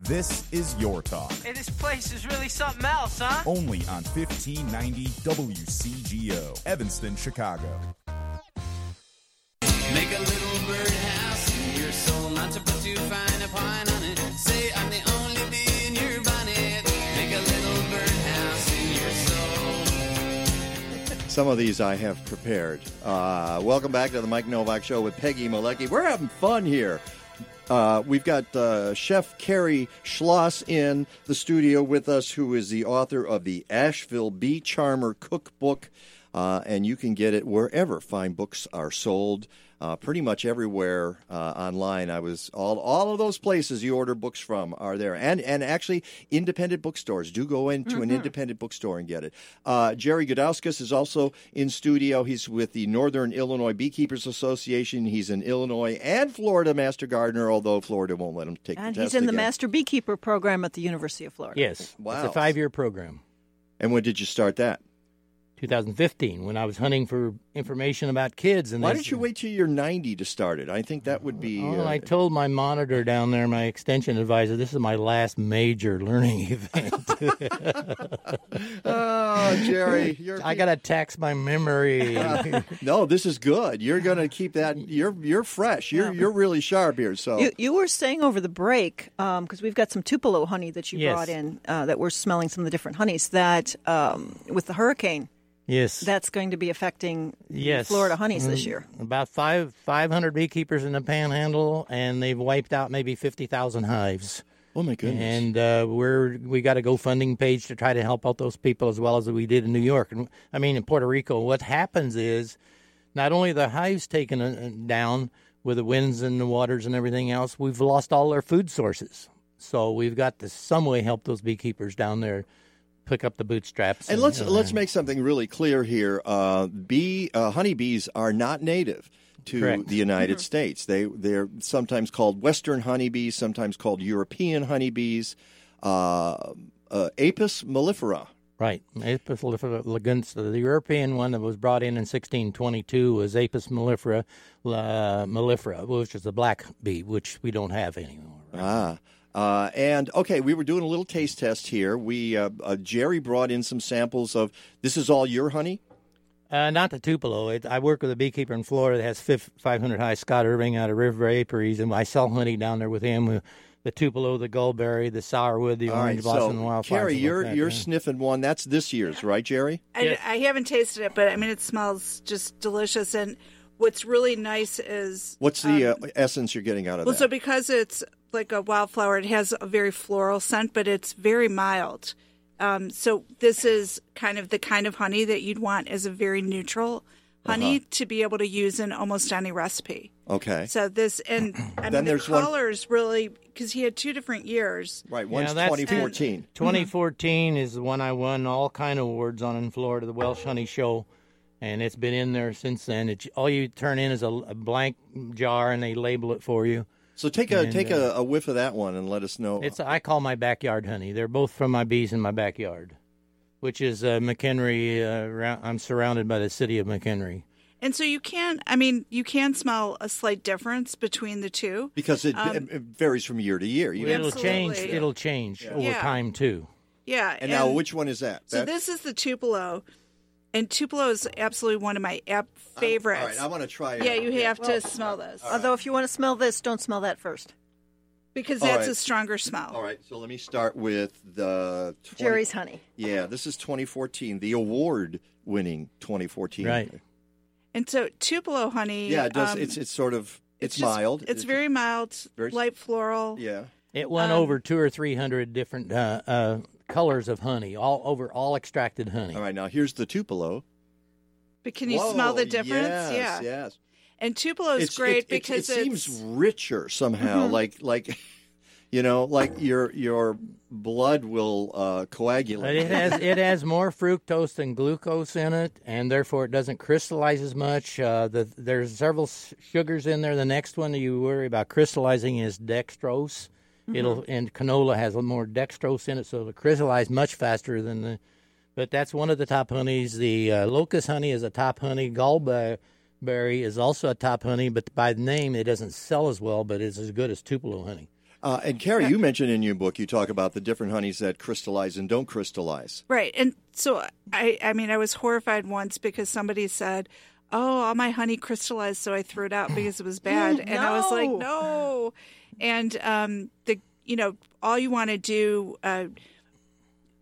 This is Your Talk, Hey, this place is really something else, huh? only on 1590 WCGO, Evanston, Chicago. Make a little birdhouse in your soul, not to put too fine a pine on it. Say I'm the only bee in your bonnet. Make a little birdhouse in your soul. Some of these I have prepared. Uh, welcome back to the Mike Novak Show with Peggy Malecki. We're having fun here. Uh, we've got uh, Chef Carrie Schloss in the studio with us, who is the author of the Asheville Bee Charmer Cookbook. Uh, and you can get it wherever fine books are sold. Uh, pretty much everywhere uh, online. I was all all of those places you order books from are there, and and actually independent bookstores. Do go into an Mhm. independent bookstore and get it. Uh, Jerry Gudauskas is also in studio. He's with the Northern Illinois Beekeepers Association. He's an Illinois and Florida Master Gardener, although Florida won't let him take And the he's test in the. Master Beekeeper program at the University of Florida. Yes. Wow. It's a five year program. And when did you start that? 2015, when I was hunting for information about kids. And Why they didn't you wait till you're 90 to start it? I think that would be. Oh, uh, I told my monitor down there, my extension advisor, this is my last major learning *laughs* event. *laughs* oh, Jerry, you're. I got to tax my memory. *laughs* no, this is good. You're going to keep that. You're you're fresh. You're you're really sharp here. So You, you were saying over the break, because we've got some Tupelo honey that you Yes. brought in, uh, that we're smelling some of the different honeys, that um, with the hurricane, Yes. That's going to be affecting Yes. Florida honeys this Mm, year. About five five hundred beekeepers in the Panhandle, and they've wiped out maybe fifty thousand hives. Oh my goodness! And uh, we're we got a GoFunding page to try to help out those people as well as we did in New York. And I mean, in Puerto Rico, what happens is not only the hives taken uh, down with the winds and the waters and everything else, we've lost all our food sources. So we've got to some way help those beekeepers down there pick up the bootstraps. And let's uh, let's make something really clear here. Uh, bee uh, honeybees are not native to Correct. the United States. They they're sometimes called Western honeybees, sometimes called European honeybees. Uh, uh, Apis mellifera. Right. Apis mellifera. The European one that was brought in in 1622 was Apis mellifera, uh, mellifera, which is a black bee, which we don't have anymore. Ah. Uh, and okay, we were doing a little taste test here. We uh, uh, Jerry brought in some samples of. This is all your honey. Uh, not the Tupelo. It, I work with a beekeeper in Florida that has 500 high Scott Irving out of River Apiaries, and I sell honey down there with him. The Tupelo, the Gallberry, the Sourwood, the All Orange right, Blossom, so Wildflower. Jerry, you're that, you're yeah. sniffing one. That's this year's, right, Jerry? I, I haven't tasted it, but I mean, it smells just delicious. And what's really nice is What's the uh, essence you're getting out of well, that? so because it's like a wildflower, it has a very floral scent, but it's very mild. Um, so this is kind of the kind of honey that you'd want as a very neutral honey Uh-huh. to be able to use in almost any recipe. Okay. So this and *clears throat* I Then mean the there's one- colors really because he had two different years. Right, Yeah, one's that's- 2014. *clears throat* 2014 is the one I won all kind of awards on in Florida, the Welsh Honey Show, and it's been in there since then. It, all you turn in is a, a blank jar, and they label it for you. So take a And, take uh, a, a whiff of that one and let us know. It's I call my backyard honey. They're both from my bees in my backyard, which is uh, McHenry. Uh, I'm surrounded by the city of McHenry. And so you can, I mean, you can smell a slight difference between the two. because it, Um, it varies from year to year. You It'll Absolutely. change. It'll change over Yeah. time too. Yeah. And now, which one is that? So That- this is the Tupelo, and Tupelo is absolutely one of my app favorites. all right, I wanna try it. Yeah, you Yeah. have to smell this Although, if you want to smell this, don't smell that first. because All that's right. a stronger smell. All right, so let me start with the 20, Jerry's honey. Yeah, this is 2014, the award-winning 2014. Right. And so Tupelo honey. Yeah, it does. um, it's it's sort of it's, just- mild. It's very mild, very- light floral. yeah. It won Um, over two or three hundred different uh, uh, colors of honey, all over all extracted honey. All right, now here's the Tupelo. But can you Whoa, smell the difference? Yes, yeah. yes. And Tupelo is great it, it- because it, it's seems richer somehow. Mhm. Like like *laughs* you know, like your your blood will uh, But coagulate. it has *laughs* it has more fructose than glucose in it, and therefore it doesn't crystallize as much. Uh, the, there's several sugars in there. The next one that you worry about crystallizing is dextrose. It'll and canola has a more dextrose in it, so it'll crystallize much faster than the. But that's one of the top honeys. The uh, locust honey is a top honey. Gallberry is also a top honey, but by name it doesn't sell as well, but it's as good as Tupelo honey. Uh, and Carrie, you mentioned in your book you talk about the different honeys that crystallize and don't crystallize. Right. And so I I mean I was horrified once because somebody said, "Oh, all my honey crystallized so I threw it out because it was bad." And I was like, No. And um the you know, all you want to do uh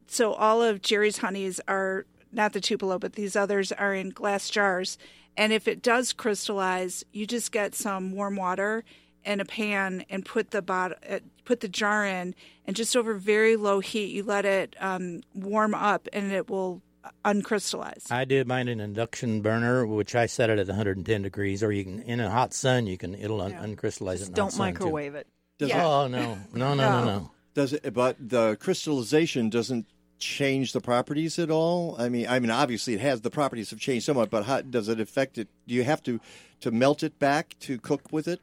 so all of Jerry's honeys are not the Tupelo, but these others are in glass jars. And if it does crystallize, you just get some warm water in a pan and put the bot- uh, put the jar in, and just over very low heat, you let it um, warm up, and it will uncrystallize. I did mine in an induction burner, which I set it at 110 degrees, or you can in a hot sun you can it'll un- uncrystallize it. in Don't hot sun, too. microwave it. Does Oh no, no, no, no, no. Does it? But the crystallization doesn't change the properties at all. I mean, I mean, obviously it has the properties have changed somewhat, but how does it affect it? Do you have to to melt it back to cook with it?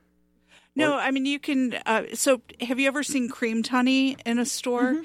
No, I mean you can. Uh, so, have you ever seen creamed honey in a store?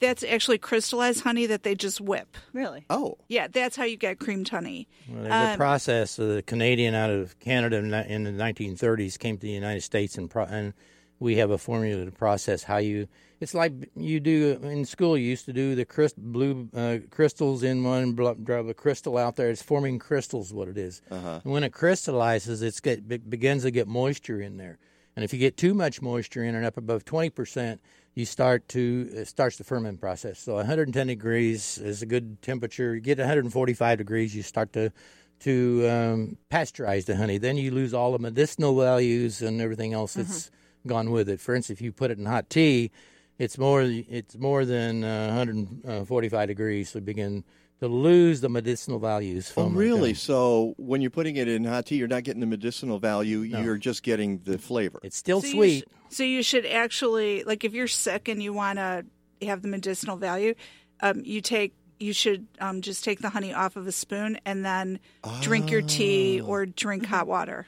That's actually crystallized honey that they just whip. Really? Oh, Yeah, that's how you get creamed honey. Well, there's a Um, process. Uh, the Canadian out of Canada in the- 1930s came to the United States, and pro- and we have a formula to process how you. It's like you do in school. You used to do the crys- blue uh, crystals in one, bl- drop a crystal out there. It's forming crystals. What it is. Uh-huh. And when it crystallizes, it's get, be- begins to get moisture in there. And if you get too much moisture in and up above 20%, you start to it starts the ferment process. So 110 degrees is a good temperature. You get 145 degrees, you start to to um, pasteurize the honey. Then you lose all the medicinal values and everything else that's gone with it. For instance, if you put it in hot tea, it's more it's more than uh, 145 degrees, so begin to lose the medicinal values Oh, from it. really? So when you're putting it in hot tea, you're not getting the medicinal value. You're just getting the flavor. It's still So you sh- so you should actually like if you're sick and you want to have the medicinal value, um, you take you should um, just take the honey off of a spoon and then drink your Oh. tea or drink hot water.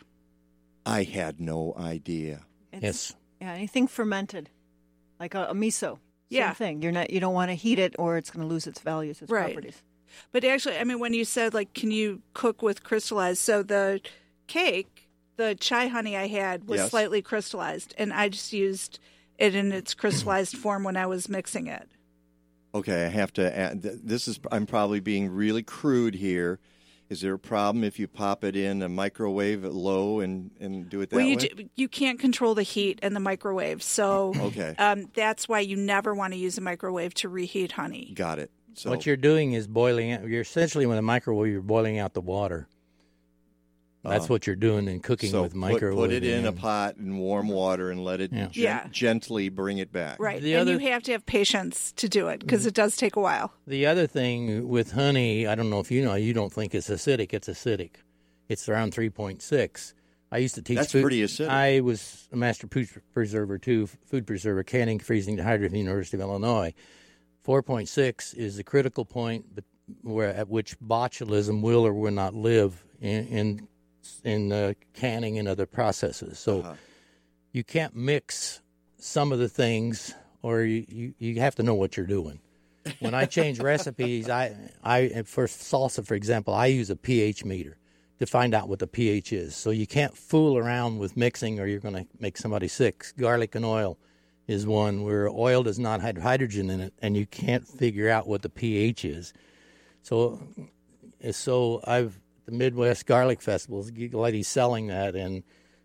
I had no idea. yes. Yeah, anything fermented, like a, a miso. Same Yeah. thing. You're not. You don't want to heat it, or it's going to lose its values, its Right. properties. But actually, I mean, when you said like, can you cook with crystallized? So the cake, the chai honey I had was Yes. slightly crystallized, and I just used it in its crystallized form when I was mixing it. Okay, I have to add. This is. I'm probably being really crude here. Is there a problem if you pop it in a microwave at low and, and do it that well, you way? d- you can't control the heat in the microwave, so Okay. um, that's why you never want to use a microwave to reheat honey. Got it. So what you're doing is boiling. out- You're essentially with a microwave. You're boiling out the water. That's Uh, what you're doing in cooking so with put, microwave. put it in a pot in warm water and let it Yeah. gen- Yeah. gently bring it back. Right, The and other- you have to have patience to do it because it does take a while. The other thing with honey, I don't know if you know, you don't think it's acidic. It's acidic. It's around 3.6. I used to teach. That's food, pretty acidic. I was a master food preserver too, food preserver, canning, freezing, dehydrating at the University of Illinois. 4.6 is the critical point, but where at which botulism will or will not live in in, in uh, canning and other processes. So Uh-huh. you can't mix some of the things, or you, you, you have to know what you're doing. When I change *laughs* recipes, I I for salsa, for example, I use a pH meter to find out what the pH is. So you can't fool around with mixing, or you're going to make somebody sick. Garlic and oil is one where oil does not have hydrogen in it, and you can't figure out what the pH is. So, so I've the Midwest Garlic Festival. Lady's selling that, and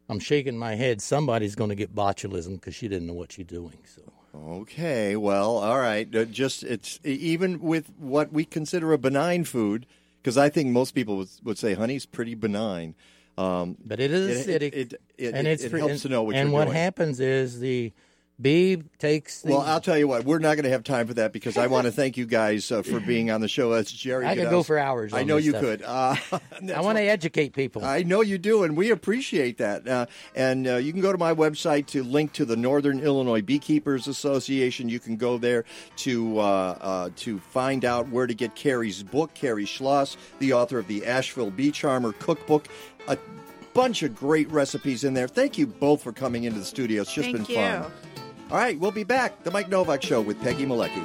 I'm shaking my head. Somebody's going to get botulism because she didn't know what she's doing. So. Okay, well, all right. Uh, just it's even with what we consider a benign food, because I think most people would, would say honey's pretty benign. Um, But it is it, acidic, It, it, and it, it's it helps and, to know what and what doing. happens is the bee takes. The, Well, I'll tell you what, we're not going to have time for that because I want to thank you guys uh, for being on the show. That's Jerry. I could go for hours I know this you stuff. could. Uh, *laughs* I want to educate people. I know you do, and we appreciate that. Uh, and uh, you can go to my website to link to the Northern Illinois Beekeepers Association. You can go there to uh, uh, to find out where to get Carrie's book. Carrie Schloss, the author of the Asheville Bee Charmer Cookbook. A bunch of great recipes in there. Thank you both for coming into the studio. It's just Thank been you. fun. All right, we'll be back. The Mike Novak Show with Peggy Malecki.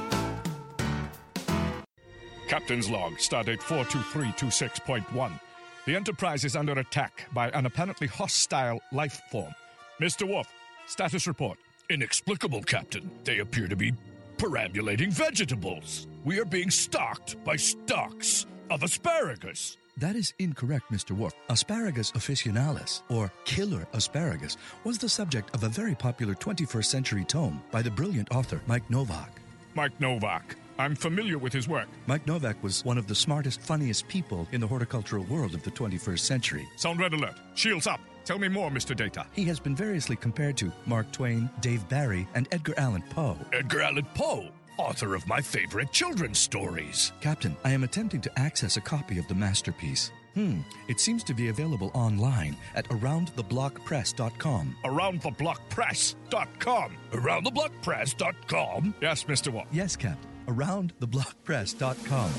Captain's log, stardate 42326.1. The Enterprise is under attack by an apparently hostile life form. Mr. Worf, status report. Inexplicable, Captain. They appear to be perambulating vegetables. We are being stalked by stalks of asparagus. That is incorrect, Mr. Worf. Asparagus officinalis, or killer asparagus, was the subject of a very popular 21st century tome by the brilliant author Mike Novak. Mike Novak. I'm familiar with his work. Mike Novak was one of the smartest, funniest people in the horticultural world of the 21st century. Sound red alert. Shields up. Tell me more, Mr. Data. He has been variously compared to Mark Twain, Dave Barry, and Edgar Allan Poe. Edgar Allan Poe, author of my favorite children's stories. Captain, I am attempting to access a copy of the masterpiece. Hmm, it seems to be available online at aroundtheblockpress.com. AroundTheBlockPress.com. AroundTheBlockPress.com? Yes, Mr. Worf. Yes, Captain. Aroundtheblockpress.com.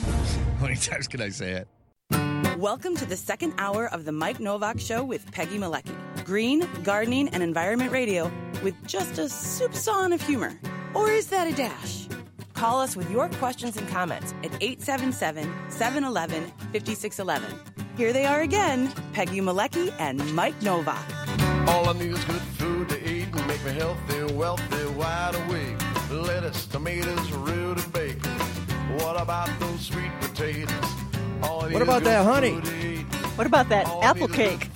How *laughs* many times can I say it? Welcome to the second hour of the Mike Novak Show with Peggy Malecki. Green, gardening, and environment radio with just a soupçon of humor. Or is that a dash? Call us with your questions and comments at 877 711 5611. Here they are again Peggy Malecki and Mike Novak. All I need is good food to eat and make me healthy, wealthy, wide awake. Lettuce, tomatoes, root and bacon. What about those sweet potatoes? All I need What is about good that honey? food to eat. What about that apple cake?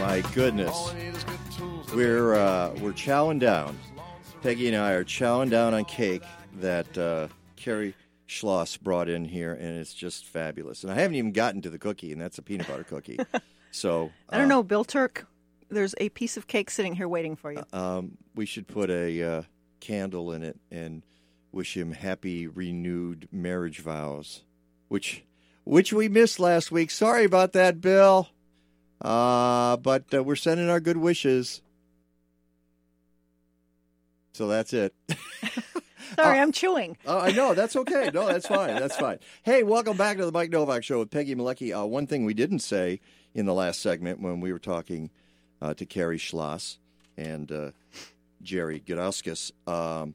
My goodness, we're uh, we're chowing down. Peggy and I are chowing down on cake that uh, Carrie Schloss brought in here, and it's just fabulous. And I haven't even gotten to the cookie, and that's a peanut butter cookie. *laughs* so I don't know, Bill Turk. There's a piece of cake sitting here waiting for you. um, we should put a uh, candle in it and wish him happy renewed marriage vows, which which we missed last week. Sorry about that, Bill. Uh, but uh, we're sending our good wishes. So that's it. *laughs* Sorry, I'm chewing. Oh, *laughs* I know. That's okay. No, that's fine. That's fine. Hey, welcome back to the Mike Novak Show with Peggy Malecki. Uh, one thing we didn't say in the last segment when we were talking uh, to Carrie Schloss and uh, Jerry Gudauskas um,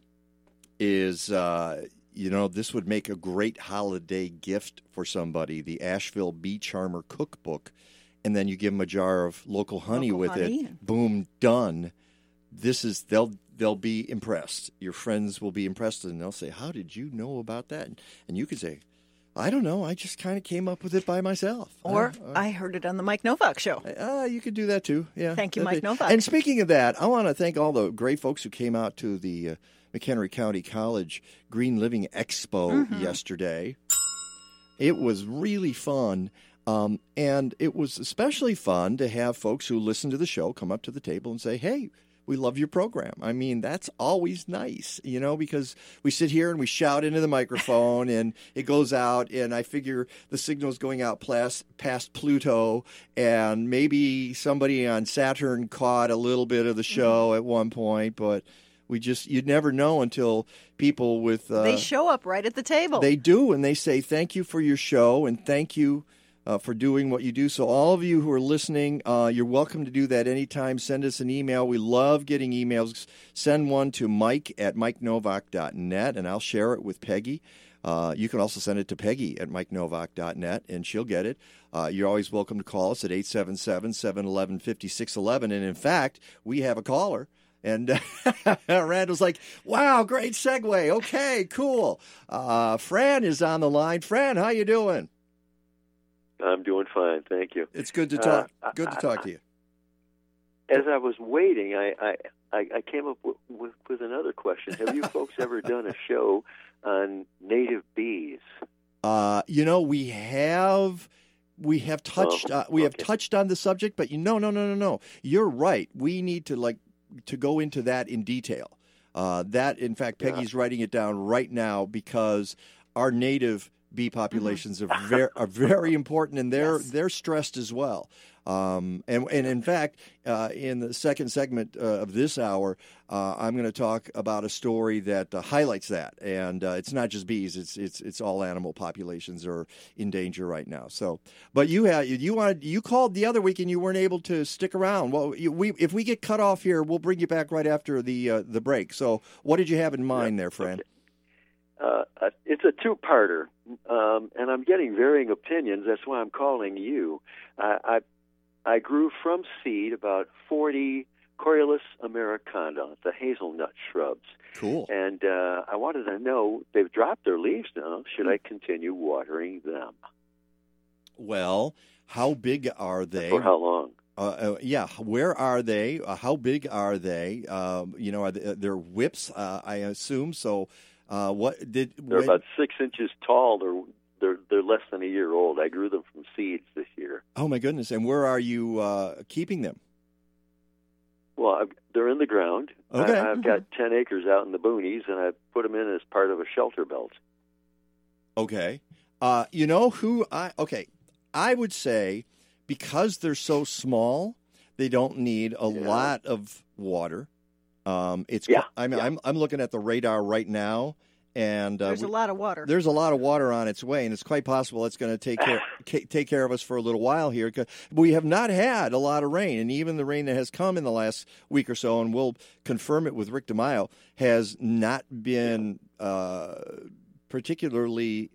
is, uh, you know, this would make a great holiday gift for somebody the Asheville Bee Charmer Cookbook. And then you give them a jar of local honey Local with honey. it. Boom, done. This is they'll they'll be impressed. Your friends will be impressed, and they'll say, "How did you know about that?" And you could say, "I don't know. I just kind of came up with it by myself." Or Uh, I heard it on the Mike Novak show. uh, you could do that too. Yeah. Thank you, That'd Mike be- Novak. And speaking of that, I want to thank all the great folks who came out to the uh, McHenry County College Green Living Expo Mhm. yesterday. It was really fun. Um, and it was especially fun to have folks who listen to the show come up to the table and say, hey, we love your program. I mean, that's always nice, you know, because we sit here and we shout into the microphone and it goes out, and I figure the signal's going out past, past Pluto, and maybe somebody on Saturn caught a little bit of the show at one point, but we just, you'd never know until people with. Uh, they show up right at the table. they do, and they say thank you for your show and thank you uh, for doing what you do. So, all of you who are listening, uh, you're welcome to do that anytime. Send us an email. We love getting emails. Send one to Mike at MikeNovak.net, and I'll share it with Peggy. Uh, you can also send it to Peggy at MikeNovak.net, and she'll get it. Uh, you're always welcome to call us at 877 711 5611. And in fact, we have a caller. And *laughs* Randall's like, wow, great segue. Okay, cool. Uh, Fran is on the line. Fran, how you doing? I'm doing fine, thank you. It's good to Uh, talk. I- good to talk to you. As I was waiting, I I, I came up with, with with another question. Have you folks ever *laughs* done a show on native bees? Uh, you know, we have we have touched Oh, uh, we have touched on the subject, but you no no no no no. You're right. We need to like to go into that in detail. Uh, that in fact, Peggy's writing it down right now because our native bee populations are very are very *laughs* important and they're they're stressed as well. Um, and and in fact, uh, in the second segment uh, of this hour, uh, I'm going to talk about a story that uh, highlights that. And uh, it's not just bees; it's it's it's all animal populations are in danger right now. So, but you had you wanted you called the other week and you weren't able to stick around. Well, you, we if we get cut off here, we'll bring you back right after the uh, the break. So, what did you have in mind there, Fran? Uh, uh, it's a two-parter, um, and I'm getting varying opinions. That's why I'm calling you. I, I I grew from seed about 40 Corylus americana, the hazelnut shrubs. Cool. And uh, I wanted to know they've dropped their leaves now. Should I continue watering them? Well, how big are they? For how long? Uh, uh, yeah, where are they? Uh, how big are they? Um, you know, are they, they're whips, uh, I assume. So, uh, what did They're when- about six inches tall. They're they're they're less than a year old. I grew them from seeds this year. Oh my goodness! And where are you uh, keeping them? Well, I've, they're in the ground. Okay. I, I've got ten acres out in the boonies, and I put them in as part of a shelter belt. Okay. Uh, you know who I okay, I would say because they're so small, they don't need a lot of water. Um, it's Yeah, I mean, I'm I'm looking at the radar right now, and uh, There's a lot of water. There's a lot of water on its way, and it's quite possible it's going to take care *sighs* ca- take care of us for a little while here. 'cause we have not had a lot of rain, and even the rain that has come in the last week or so, and we'll confirm it with Rick DeMaio, has not been uh, particularly.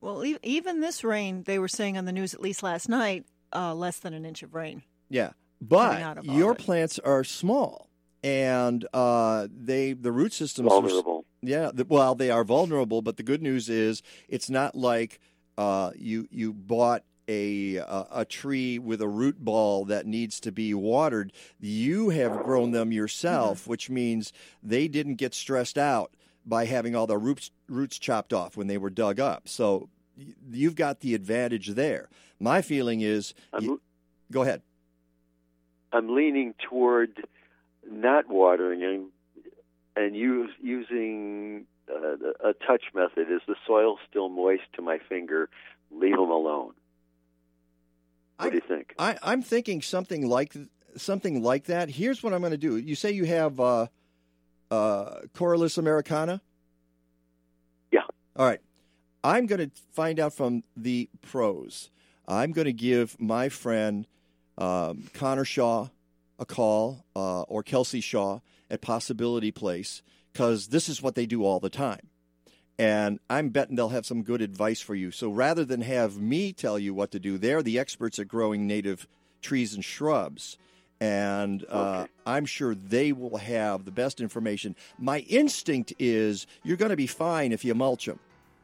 Well, e- even this rain, they were saying on the news, at least last night, uh, less than an inch of rain. Yeah, but your it. plants are small, and uh, they the root systems are- Vulnerable. yeah, the, well, they are vulnerable. But the good news is it's not like uh, you you bought a, a a tree with a root ball that needs to be watered, you have grown them yourself, which means they didn't get stressed out by having all the roots roots chopped off when they were dug up. So you've got the advantage there. My feeling is, y- go ahead. I'm leaning toward not watering and and use, using uh, a touch method. Is the soil still moist to my finger? Leave them alone. What do you think? I, I'm thinking something like something like that. Here's what I'm going to do. You say you have uh, uh, Corylus americana. Yeah. All right. I'm going to find out from the pros. I'm going to give my friend um, Connor Shaw a call uh, or Kelsey Shaw at Possibility Place because this is what they do all the time. And I'm betting they'll have some good advice for you. So rather than have me tell you what to do, they're the experts at growing native trees and shrubs. And uh, I'm sure they will have the best information. My instinct is you're going to be fine if you mulch them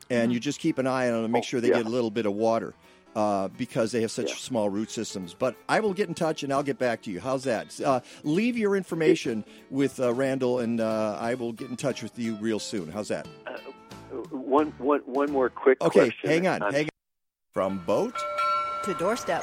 and you just keep an eye on them and make sure they yeah. get a little bit of water uh, because they have such small root systems. But I will get in touch and I'll get back to you. How's that? Uh, leave your information with uh, Randall, and uh, I will get in touch with you real soon. How's that? One, one, one more quick Okay, question. hang on, I'm- hang on. From boat to doorstep.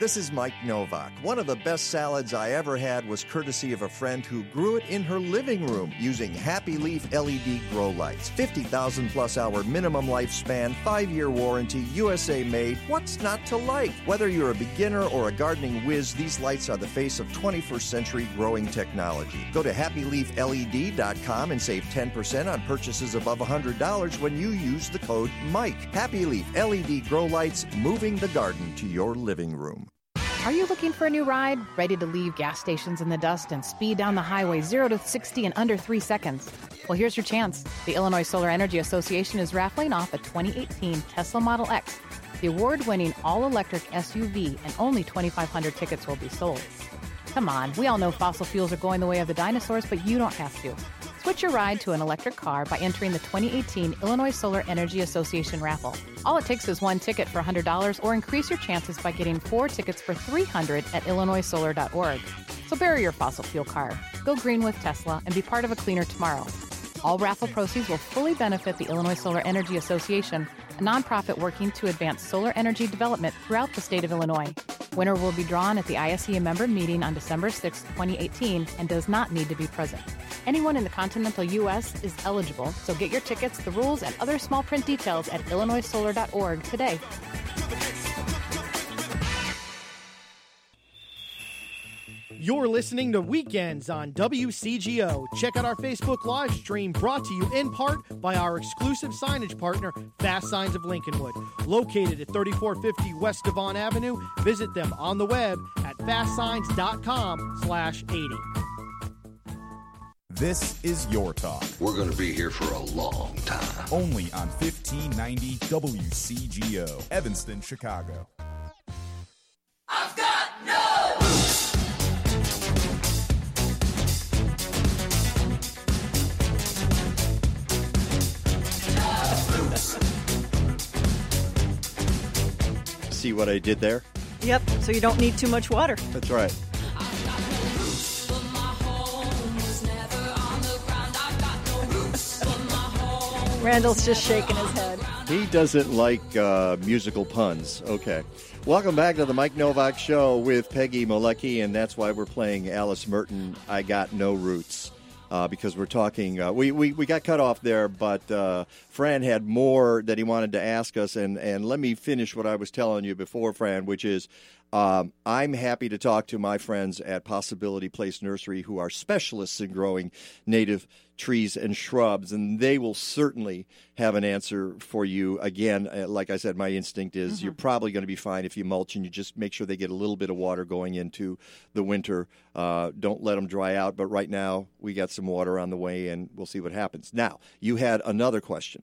This is Mike Novak. One of the best salads I ever had was courtesy of a friend who grew it in her living room using Happy Leaf LED grow lights. 50,000 plus hour minimum lifespan, 5 year warranty, USA made. What's not to like? Whether you're a beginner or a gardening whiz, these lights are the face of 21st century growing technology. Go to happyleafled.com and save 10% on purchases above $100 when you use the code MIKE. Happy Leaf LED grow lights, moving the garden to your living room. Are you looking for a new ride? Ready to leave gas stations in the dust and speed down the highway 0 to 60 in under 3 seconds? Well, here's your chance. The Illinois Solar Energy Association is raffling off a 2018 Tesla Model X, the award winning all electric SUV, and only 2,500 tickets will be sold. Come on, we all know fossil fuels are going the way of the dinosaurs, but you don't have to. Switch your ride to an electric car by entering the 2018 Illinois Solar Energy Association raffle. All it takes is one ticket for $100 or increase your chances by getting four tickets for 300 at illinoissolar.org. So bury your fossil fuel car, go green with Tesla, and be part of a cleaner tomorrow. All raffle proceeds will fully benefit the Illinois Solar Energy Association, a nonprofit working to advance solar energy development throughout the state of Illinois. Winner will be drawn at the ISEA member meeting on December 6, 2018, and does not need to be present. Anyone in the continental U.S. is eligible, so get your tickets, the rules, and other small print details at illinoissolar.org today. You're listening to Weekends on WCGO. Check out our Facebook live stream brought to you in part by our exclusive signage partner, Fast Signs of Lincolnwood. Located at 3450 West Devon Avenue, visit them on the web at fastsigns.com slash 80. This is Your Talk. We're going to be here for a long time. Only on 1590 WCGO, Evanston, Chicago. What I did there? Yep, so you don't need too much water. That's right. *laughs* Randall's just shaking his head. He doesn't like uh, musical puns. Okay. Welcome back to the Mike Novak Show with Peggy Malecki, and that's why we're playing Alice Merton, I Got No Roots. Uh, because we're talking, uh, we, we, we got cut off there, but uh, Fran had more that he wanted to ask us. And, and let me finish what I was telling you before, Fran, which is um, I'm happy to talk to my friends at Possibility Place Nursery who are specialists in growing native trees and shrubs, and they will certainly have an answer for you. Again, uh, like I said, my instinct is you're probably going to be fine if you mulch and you just make sure they get a little bit of water going into the winter. Uh, don't let them dry out. But right now, we got some water on the way, and we'll see what happens. Now, you had another question.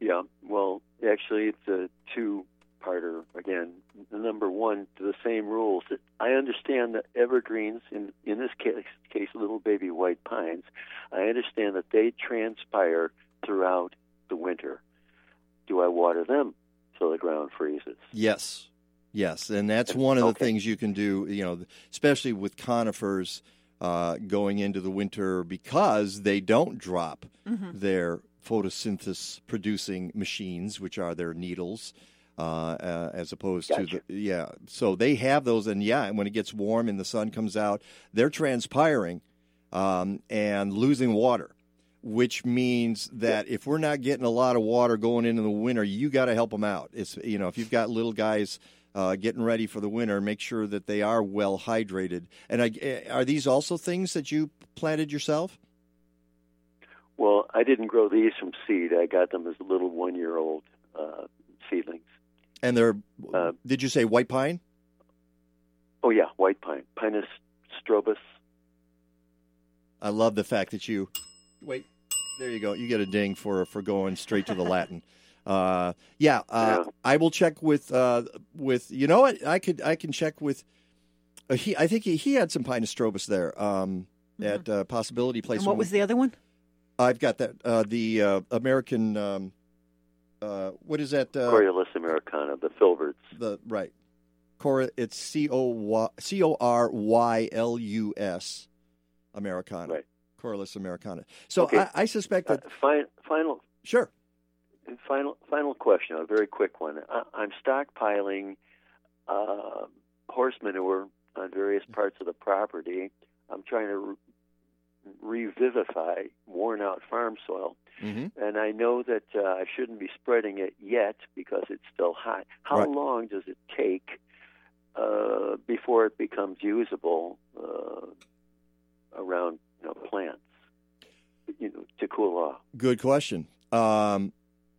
Yeah, well, actually, it's a two-parter again. The number one, to the same rules. I understand that evergreens, in in this case, case little baby white pines, I understand that they transpire throughout the winter. Do I water them till the ground freezes? Yes. Yes, and that's one of the things you can do, you know, especially with conifers uh, going into the winter because they don't drop Mhm. their photosynthesis producing machines, which are their needles, uh, uh, as opposed to the yeah. So they have those, and yeah, and when it gets warm and the sun comes out, they're transpiring um, and losing water. Which means that if we're not getting a lot of water going into the winter, you got to help them out. It's you know if you've got little guys uh, getting ready for the winter, make sure that they are well hydrated. And I, eh, are these also things that you planted yourself? Well, I didn't grow these from seed. I got them as little one-year-old uh, seedlings. And they're did you say white pine? Oh yeah, white pine, Pinus strobus. I love the fact that you wait. There you go. You get a ding for for going straight to the Latin. *laughs* Uh, yeah, uh, I will check with uh, with you know what I could I can check with. Uh, he I think he, he had some Pinus strobus there um, at uh, Possibility Place. Mm-hmm. And what was we- the other one? I've got that. Uh, the uh, American. Um, uh, what is that? Uh, Corylus americana, the filberts. The right. Cora. It's C O Y C O R Y L U S, Americana. Right. Corylus americana. So Okay. I, I suspect that. Uh, fi- final. Sure. Final final question, a very quick one. I, I'm stockpiling uh, horse manure on various parts of the property. I'm trying to revivify worn out farm soil. Mm-hmm. And I know that uh, I shouldn't be spreading it yet because it's still hot. How Right. long does it take uh, before it becomes usable uh, around you know, plants? You know, to cool off. Good question. Um,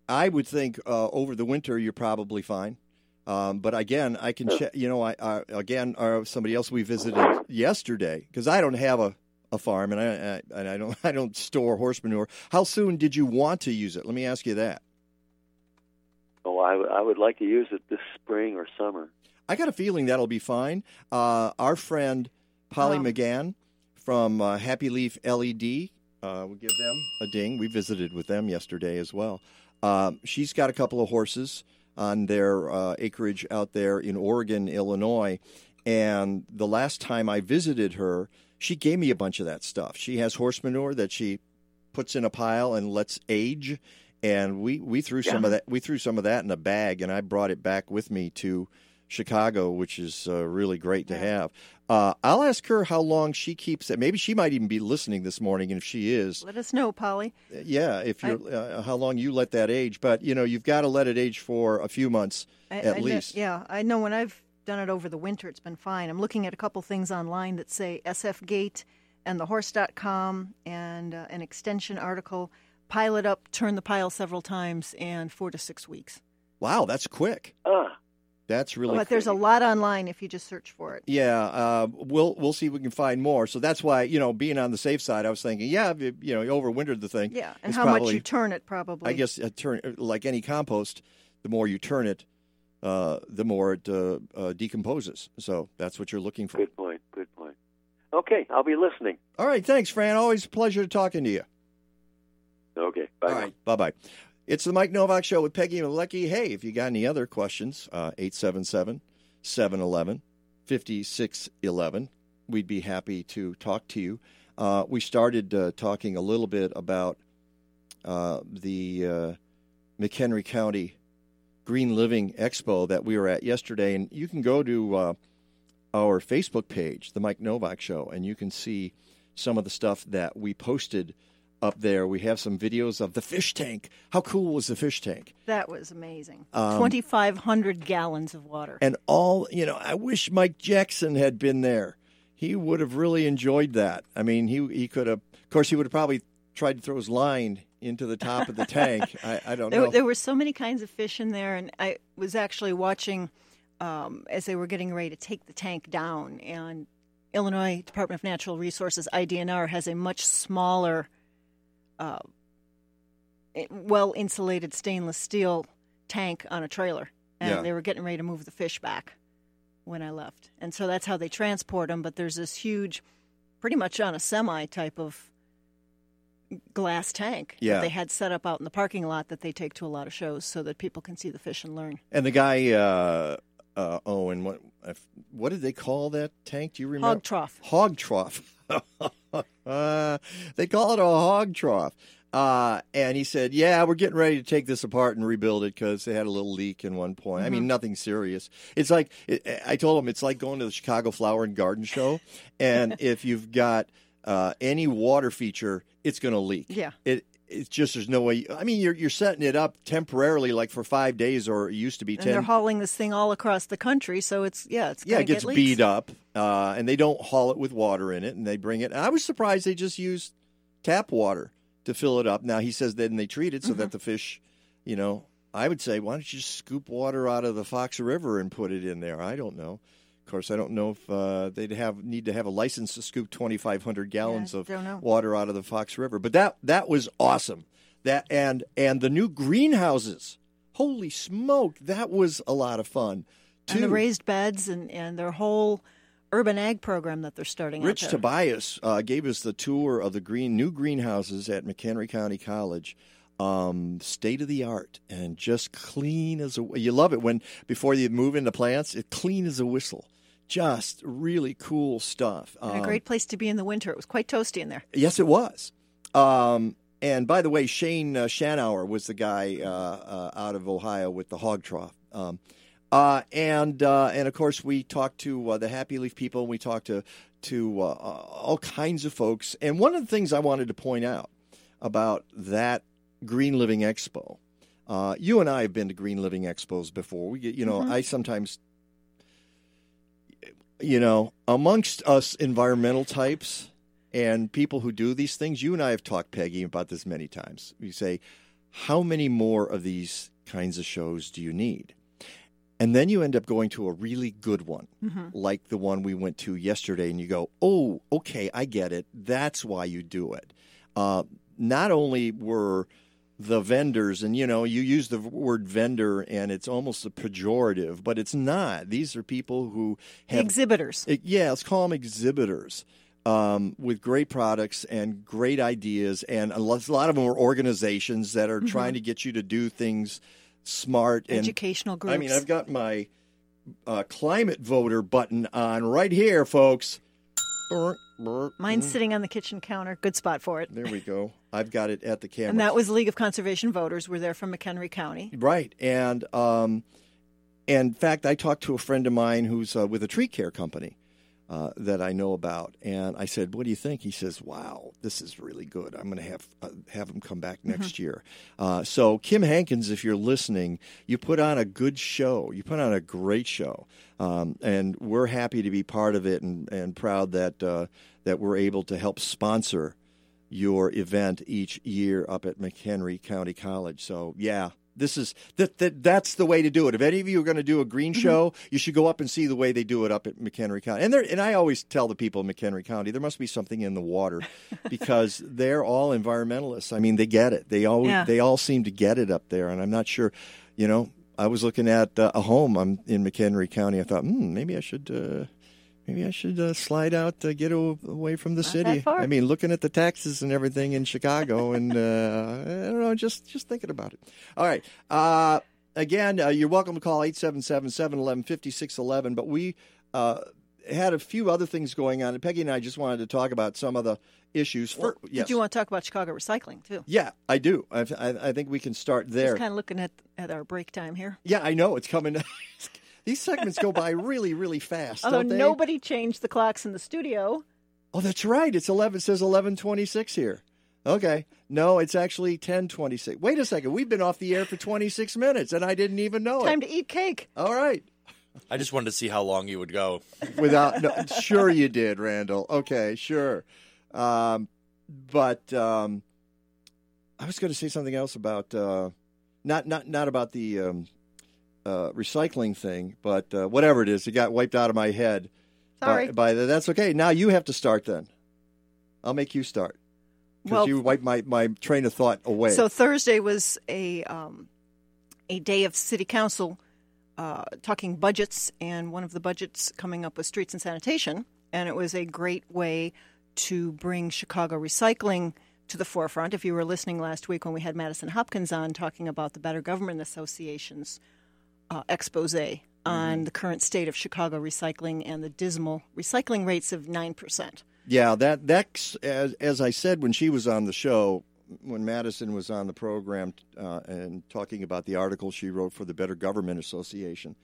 I would think uh, over the winter you're probably fine. Um, but again, I can check. You know, I, I again, uh, somebody else we visited yesterday because I don't have a, a farm and I, I and I don't *laughs* I don't store horse manure. How soon did you want to use it? Let me ask you that. Oh, I, w- I would like to use it this spring or summer. I got a feeling that'll be fine. Uh, our friend Polly McGann from uh, Happy Leaf LED, uh, we'll give them a ding. We visited with them yesterday as well. Um, she's got a couple of horses on their uh, acreage out there in Oregon, Illinois. And the last time I visited her, she gave me a bunch of that stuff. She has horse manure that she puts in a pile and lets age. And we, we threw some of that we threw some of that in a bag, and I brought it back with me to Chicago, which is uh, really great to have. Uh, I'll ask her how long she keeps it. Maybe she might even be listening this morning, and if she is, Let us know, Polly. yeah, if you're uh, how long you let that age. But you know, you've got to let it age for a few months I- at I know- least. yeah, I know when I've done it over the winter, it's been fine. I'm looking at a couple things online that say SF Gate and thehorse.com and uh, an extension article. Pile it up, turn the pile several times, and four to six weeks. Wow, that's quick. Ah, that's really. but there's a lot online if you just search for it. Yeah, uh, we'll we'll see if we can find more. So that's why you know, being on the safe side, I was thinking, yeah, you, you know, you overwintered the thing. Yeah, and it's how much you turn it, probably. I guess uh, turn like any compost, the more you turn it, uh, the more it uh, uh, decomposes. So that's what you're looking for. Good point. Good point. Okay, I'll be listening. All right, thanks, Fran. Always a pleasure talking to you. Okay, bye. All right, bye bye. It's the Mike Novak Show with Peggy Malecki. Hey, if you got any other questions, uh, 877 711 5611. We'd be happy to talk to you. Uh, we started uh, talking a little bit about uh, the uh, McHenry County Green Living Expo that we were at yesterday, and you can go to uh, our Facebook page, The Mike Novak Show, and you can see some of the stuff that we posted up there. We have some videos of the fish tank. How cool was the fish tank? That was amazing. Um, 2,500 gallons of water. And all, you know, I wish Mike Jackson had been there. he would have really enjoyed that. I mean, he he could have. Of course, he would have probably tried to throw his line into the top of the tank. *laughs* I, I don't There, know. there were so many kinds of fish in there, and I was actually watching um, as they were getting ready to take the tank down. And Illinois Department of Natural Resources (IDNR) has a much smaller, uh, well insulated stainless steel tank on a trailer, and Yeah. they were getting ready to move the fish back when I left. And so that's how they transport them. But there's this huge, pretty much on a semi type of glass tank Yeah. that they had set up out in the parking lot that they take to a lot of shows so that people can see the fish and learn. And the guy, uh, uh, oh, and what what did they call that tank? Do you remember? Hog trough. Hog trough. uh, *laughs* they call it a hog trough. Uh, and he said, "Yeah, we're getting ready to take this apart and rebuild it because they had a little leak in one point. I mean, Mhm. nothing serious. It's like it, I told him, it's like going to the Chicago Flower and Garden Show, and *laughs* if you've got uh, any water feature, it's going to leak. Yeah. It it's just there's no way. I mean, you're you're setting it up temporarily, like for five days, or it used to be And 10 they're hauling this thing all across the country, so it's yeah, it's yeah, it gets get beat up, uh, and they don't haul it with water in it, and they bring it. And I was surprised they just used tap water to fill it up. Now he says then they treat it so Mm-hmm. that the fish, you know, I would say why don't you just scoop water out of the Fox River and put it in there? I don't know. Of course, I don't know if uh, they'd have need to have a license to scoop 2,500 gallons of water out of the Fox River. But that that was awesome. That and and the new greenhouses. Holy smoke, that was a lot of fun. And the raised beds and, and their whole urban ag program that they're starting Rich. Tobias uh, gave us the tour of the green new greenhouses at McHenry County College. Um, state of the art and just clean as a. You love it when before you move into plants, it's clean as a whistle. Just really cool stuff. And a Um, great place to be in the winter. It was quite toasty in there. Yes, it was. Um, and by the way, Shane uh, Shanauer was the guy uh, uh, out of Ohio with the hog trough. Um, uh, and uh, and of course, we talked to uh, the Happy Leaf people. and We talked to to uh, all kinds of folks. And one of the things I wanted to point out about that Green Living Expo, uh, you and I have been to Green Living Expos before. We you know, Mhm. I sometimes you know, amongst us environmental types and people who do these things, you and I have talked, Peggy, about this many times. We say, how many more of these kinds of shows do you need? And then you end up going to a really good one, Mhm. like the one we went to yesterday, and you go, oh, okay, I get it. That's why you do it. Uh, not only were the vendors, and you know, you use the word vendor and it's almost a pejorative, but it's not. These are people who have Exhibitors. yeah, let's call them exhibitors um, with great products and great ideas. And a lot, of them are organizations that are Mhm. trying to get you to do things smart and Educational groups. I mean. I've got my uh, climate voter button on right here, folks. Mine's sitting on the kitchen counter. Good spot for it. There we go. I've got it at the camera. And that was League of Conservation Voters. We're there from McHenry County. Right, and um, and in fact, I talked to a friend of mine who's uh, with a tree care company uh, that I know about, and I said, "What do you think?" He says, "Wow, this is really good. I'm going to have uh, have him come back next year." Uh, so, Kim Hankins, if you're listening, you put on a good show. You put on a great show, um, and we're happy to be part of it, and, and proud that uh, that we're able to help sponsor your event each year up at McHenry County College. So yeah, this is that, that that's the way to do it. If any of you are going to do a green show, you should go up and see the way they do it up at McHenry County. And there, and I always tell the people in McHenry County there must be something in the water *laughs* because they're all environmentalists. I mean, they get it. They all Yeah. they all seem to get it up there. And I'm not sure, you know. I was looking at uh, a home. I'm in McHenry County. I thought, hmm, maybe I should. Uh, Maybe I should uh, slide out, uh, get away from the Not city. I mean, looking at the taxes and everything in Chicago, and uh, I don't know, just just thinking about it. All right. Uh, again, uh, you're welcome to call 877 711 5611. But we uh, had a few other things going on, and Peggy and I just wanted to talk about some of the issues. For, yes. Did you want to talk about Chicago recycling too? yeah, I do. I, I, I think we can start there. Just kind of looking at at our break time here. Yeah, I know it's coming. *laughs* These segments go by really, really fast. Although don't they? nobody changed the clocks in the studio. Oh, that's right. It's eleven. It says eleven twenty six here. Okay. No, it's actually ten twenty six. Wait a second. We've been off the air for twenty six minutes, and I didn't even know it. Time it. to eat cake. All right. I just wanted to see how long you would go. Without, no, sure you did, Randall. Okay, sure. Um, but um, I was going to say something else about uh, not not not about the um, uh, recycling thing, but uh, whatever it is, it got wiped out of my head. Sorry. By, by the, that's okay. Now you have to start. Then I'll make you start because Well- you wiped my, my train of thought away. So Thursday was a um, a day of city council uh, talking budgets, and one of the budgets coming up was streets and sanitation, and it was a great way to bring Chicago recycling to the forefront. If you were listening last week when we had Madison Hopkins on talking about the Better Government Association's uh, expose on the current state of Chicago recycling and the dismal recycling rates of nine percent. Yeah, that that's as as I said when she was on the show, when Madison was on the program uh, and talking about the article she wrote for the Better Government Association.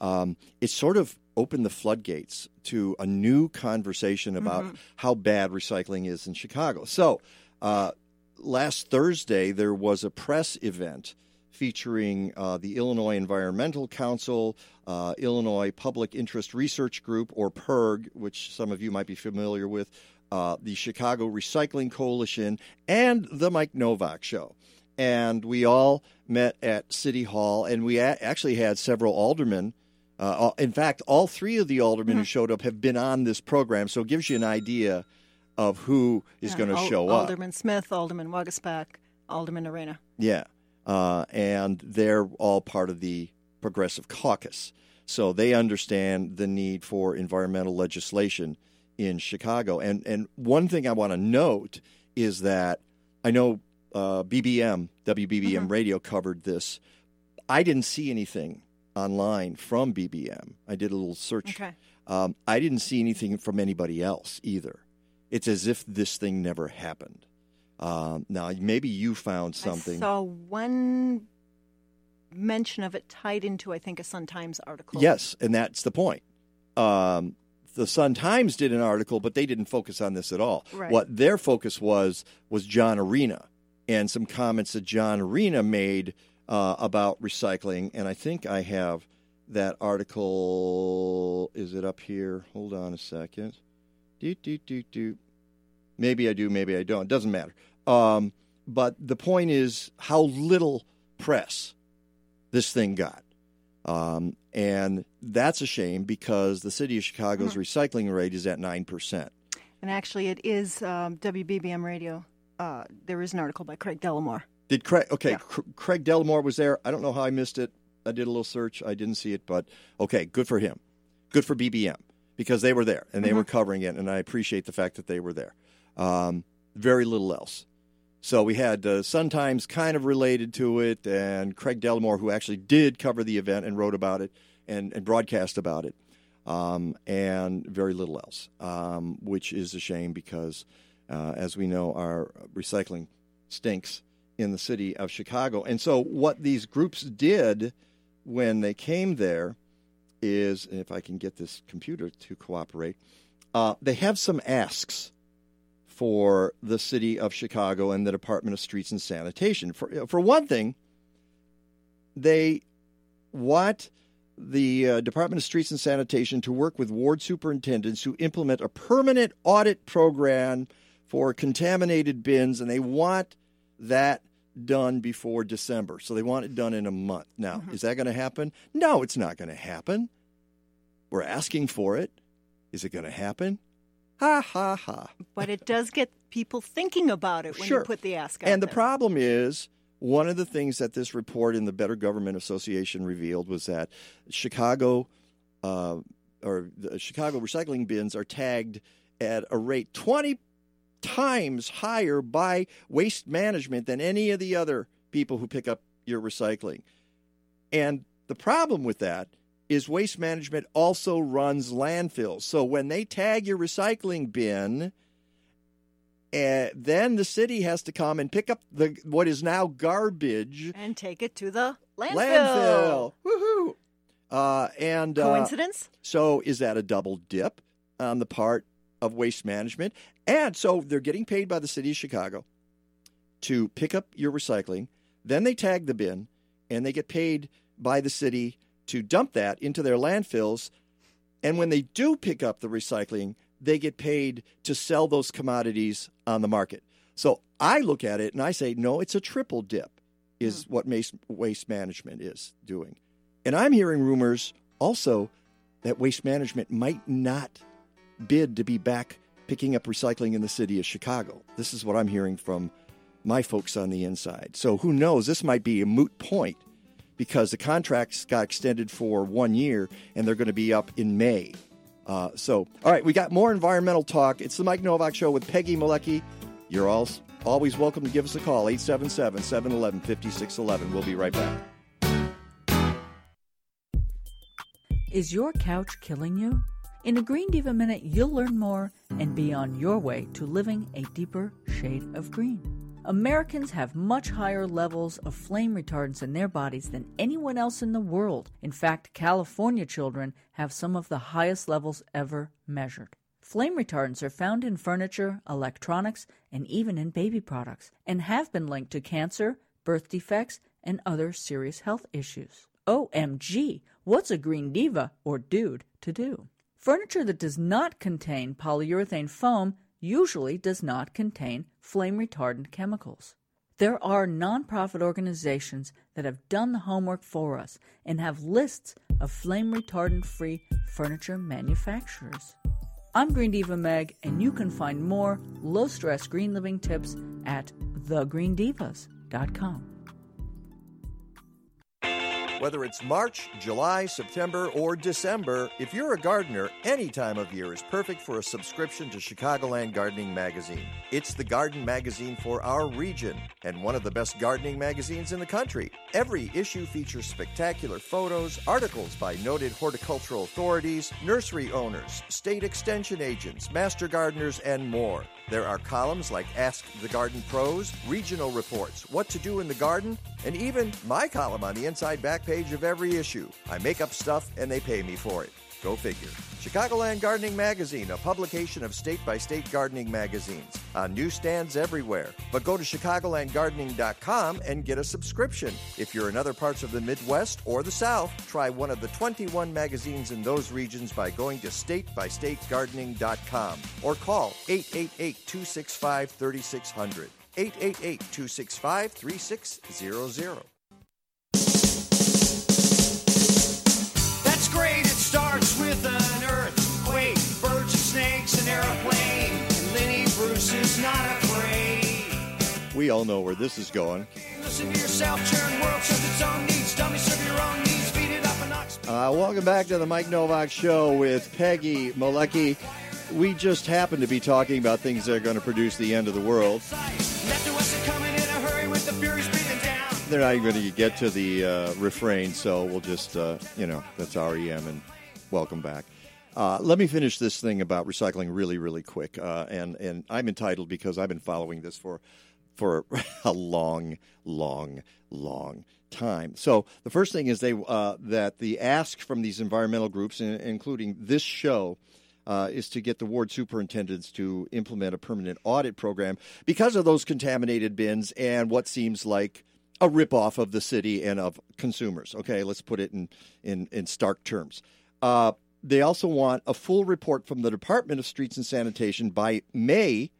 Um, it sort of opened the floodgates to a new conversation about Mhm. how bad recycling is in Chicago. So, uh, last Thursday there was a press event featuring uh, the Illinois Environmental Council, uh, Illinois Public Interest Research Group, or PIRG, which some of you might be familiar with, uh, the Chicago Recycling Coalition, and the Mike Novak Show. And we all met at City Hall, and we a- actually had several aldermen. Uh, in fact, all three of the aldermen who showed up have been on this program, so it gives you an idea of who is Yeah, going to Al- show up. Alderman Smith, Alderman Waguespack, Alderman Arena. Yeah. Uh, and they're all part of the Progressive Caucus. So they understand the need for environmental legislation in Chicago. And, and one thing I want to note is that I know uh, BBM, WBBM radio covered this. I didn't see anything online from BBM. I did a little search. Okay. Um, I didn't see anything from anybody else either. It's as if this thing never happened. Um, now, maybe you found something. I saw one mention of it tied into, I think, a Sun Times article. Yes, and that's the point. Um, the Sun Times did an article, but they didn't focus on this at all. Right. What their focus was was John Arena and some comments that John Arena made uh, about recycling. And I think I have that article. Is it up here? Hold on a second. Do do do do. Maybe I do, maybe I don't. It Doesn't matter. Um, but the point is how little press this thing got. Um, and that's a shame because the city of Chicago's Mhm. recycling rate is at 9%. And actually, it is um, WBBM Radio. Uh, there is an article by Craig Dellimore. Did Craig, okay, Cr- Craig Dellimore was there. I don't know how I missed it. I did a little search. I didn't see it, but okay, good for him. Good for BBM because they were there and they were Mhm. covering it, and I appreciate the fact that they were there. Um, very little else. So we had uh, Sun Times kind of related to it, and Craig Dellimore, who actually did cover the event and wrote about it and, and broadcast about it, um, and very little else, um, which is a shame because, uh, as we know, our recycling stinks in the city of Chicago. And so, what these groups did when they came there is, if I can get this computer to cooperate, uh, they have some asks for the city of Chicago and the Department of Streets and Sanitation. For, for one thing, they want the uh, Department of Streets and Sanitation to work with ward superintendents who implement a permanent audit program for contaminated bins, and they want that done before December. So they want it done in a month. Now, is that going to happen? No, it's not going to happen. We're asking for it. Is it going to happen? Ha ha ha. But it does get people thinking about it when Sure. you put the ask out And the there. problem is, one of the things that this report in the Better Government Association revealed was that Chicago, uh, or the Chicago recycling bins are tagged at a rate 20 times higher by waste management than any of the other people who pick up your recycling. And the problem with that is waste management also runs landfills. So when they tag your recycling bin, uh, then the city has to come and pick up the what is now garbage and take it to the landfill. landfill. Woohoo! Uh, and uh, Coincidence? so is that a double dip on the part of waste management? And so they're getting paid by the city of Chicago to pick up your recycling. Then they tag the bin, and they get paid by the city to dump that into their landfills. And when they do pick up the recycling, they get paid to sell those commodities on the market. So I look at it and I say, no, it's a triple dip, is hmm. what waste, waste management is doing. And I'm hearing rumors also that waste management might not bid to be back picking up recycling in the city of Chicago. This is what I'm hearing from my folks on the inside. So who knows? This might be a moot point because the contracts got extended for one year and they're going to be up in May. Uh, so, all right, we got more environmental talk. It's the Mike Novak Show with Peggy Malecki. You're all, always welcome to give us a call, 877 711 5611. We'll be right back. Is your couch killing you? In a Green Diva Minute, you'll learn more and be on your way to living a deeper shade of green. Americans have much higher levels of flame retardants in their bodies than anyone else in the world. In fact, California children have some of the highest levels ever measured. Flame retardants are found in furniture, electronics, and even in baby products, and have been linked to cancer, birth defects, and other serious health issues. OMG, what's a green diva or dude to do? Furniture that does not contain polyurethane foam usually does not contain flame retardant chemicals. There are nonprofit organizations that have done the homework for us and have lists of flame retardant free furniture manufacturers. I'm Green Diva Meg, and you can find more low stress green living tips at thegreendivas.com. Whether it's March, July, September, or December, if you're a gardener, any time of year is perfect for a subscription to Chicagoland Gardening Magazine. It's the garden magazine for our region and one of the best gardening magazines in the country. Every issue features spectacular photos, articles by noted horticultural authorities, nursery owners, state extension agents, master gardeners, and more. There are columns like Ask the Garden Pros, regional reports, what to do in the garden, and even my column on the inside back page of every issue. I make up stuff and they pay me for it. Go figure. Chicagoland Gardening Magazine, a publication of state by state gardening magazines, uh, on newsstands everywhere. But go to ChicagolandGardening.com and get a subscription. If you're in other parts of the Midwest or the South, try one of the 21 magazines in those regions by going to statebystategardening.com or call 888 265 3600. 888 265 3600. Starts with an earthquake, birds and snakes, an airplane. And Lenny Bruce is not afraid. We all know where this is going. Listen to yourself, churn world serves its own needs. Dummy serve your own needs. Feed it up a notch. Uh, welcome back to the Mike Novak Show with Peggy Malecki. We just happen to be talking about things that are going to produce the end of the world. Left to us are coming in a hurry with the furies breathing down. They're not even going to get to the uh, refrain, so we'll just, uh, you know, that's REM and welcome back. Uh, let me finish this thing about recycling really, really quick. Uh, and, and I'm entitled because I've been following this for, for *laughs* a long, long, long time. So the first thing is they uh, that the ask from these environmental groups, in- including this show, uh, is to get the ward superintendents to implement a permanent audit program because of those contaminated bins and what seems like a ripoff of the city and of consumers. Okay, let's put it in in, in stark terms. Uh, they also want a full report from the Department of Streets and Sanitation by May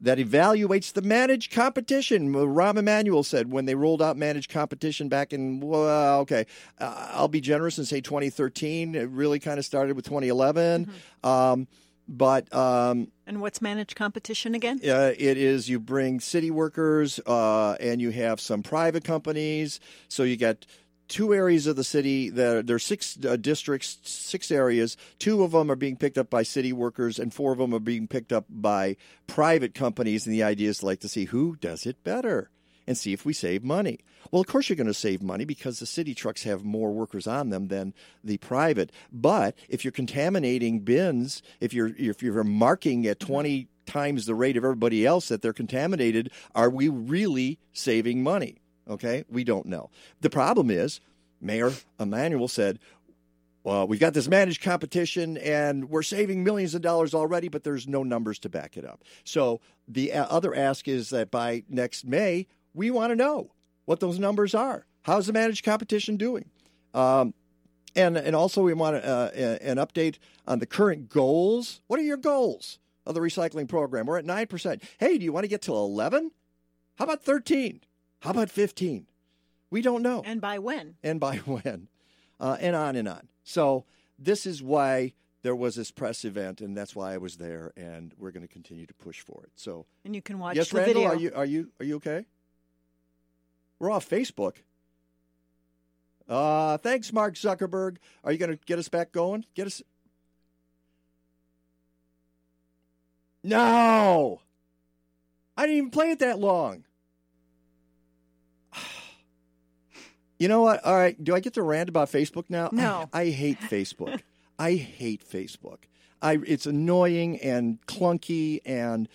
that evaluates the managed competition. Rahm Emanuel said when they rolled out managed competition back in, well, okay, uh, I'll be generous and say 2013. It really kind of started with 2011. Um, but um, And what's managed competition again? uh, it is you bring city workers uh, and you have some private companies. So you got two areas of the city. That, there are six uh, districts, six areas. Two of them are being picked up by city workers, and four of them are being picked up by private companies. And the idea is like to see who does it better and see if we save money. Well, of course, you're going to save money because the city trucks have more workers on them than the private. But if you're contaminating bins, if you're if you're marking at 20 times the rate of everybody else that they're contaminated, are we really saving money? Okay, we don't know. The problem is, Mayor Emanuel said, well, we've got this managed competition and we're saving millions of dollars already, but there's no numbers to back it up. So the uh, other ask is that by next May, we want to know what those numbers are. How's the managed competition doing? Um, and and also we want uh, an update on the current goals. What are your goals of the recycling program? We're at nine percent. Hey, do you want to get to eleven? How about thirteen? How about fifteen? We don't know. And by when? and by *laughs* when, uh, and on and on. So this is why there was this press event, and that's why I was there, and we're going to continue to push for it. So And you can watch yes, the Randall, video. are you are you are you okay? We're off Facebook. Uh, thanks, Mark Zuckerberg. Are you going to get us back going? Get us. No, I didn't even play it that long. You know what? All right. Do I get to rant about Facebook now? No. I, I hate Facebook. I hate Facebook. I it's annoying and clunky, and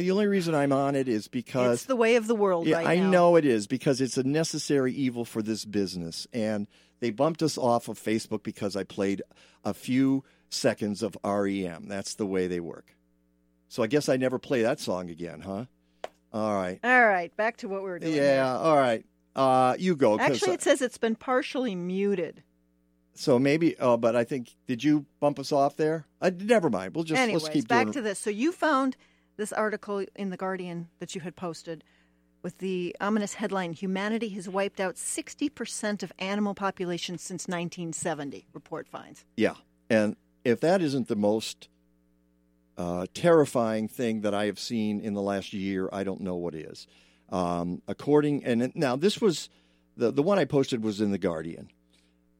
the only reason I'm on it is because it's the way of the world yeah, right I now. know it is because it's a necessary evil for this business. And they bumped us off of Facebook because I played a few seconds of REM. That's the way they work. So I guess I never play that song again, huh? All right. All right, back to what we were doing. Yeah, all right. Uh, you go. Actually, it says it's been partially muted. so maybe, oh, but I think, did you bump us off there? Uh, never mind. We'll just, Anyways, let's keep back doing to this. So you found this article in the Guardian that you had posted with the ominous headline: "Humanity has wiped out 60% of animal population since 1970." Report finds. Yeah. And if that isn't the most uh, terrifying thing that I have seen in the last year, I don't know what is. Um, according, and now this was the, the one I posted was in The Guardian.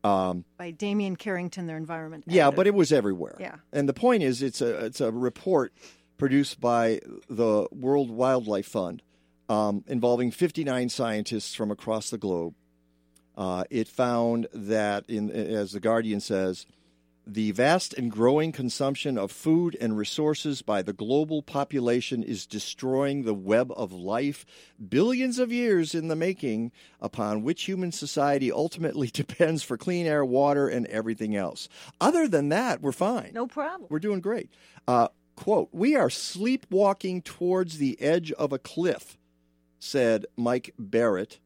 Um, by Damien Carrington, their environment. yeah, editor. but it was everywhere. Yeah. And the point is, it's a it's a report produced by the World Wildlife Fund um, involving 59 scientists from across the globe. Uh, it found that, in as the Guardian says, the vast and growing consumption of food and resources by the global population is destroying the web of life, billions of years in the making, upon which human society ultimately *laughs* depends for clean air, water, and everything else. Other than that, we're fine. No problem. We're doing great. Uh, quote, we are sleepwalking towards the edge of a cliff, said Mike Barrett,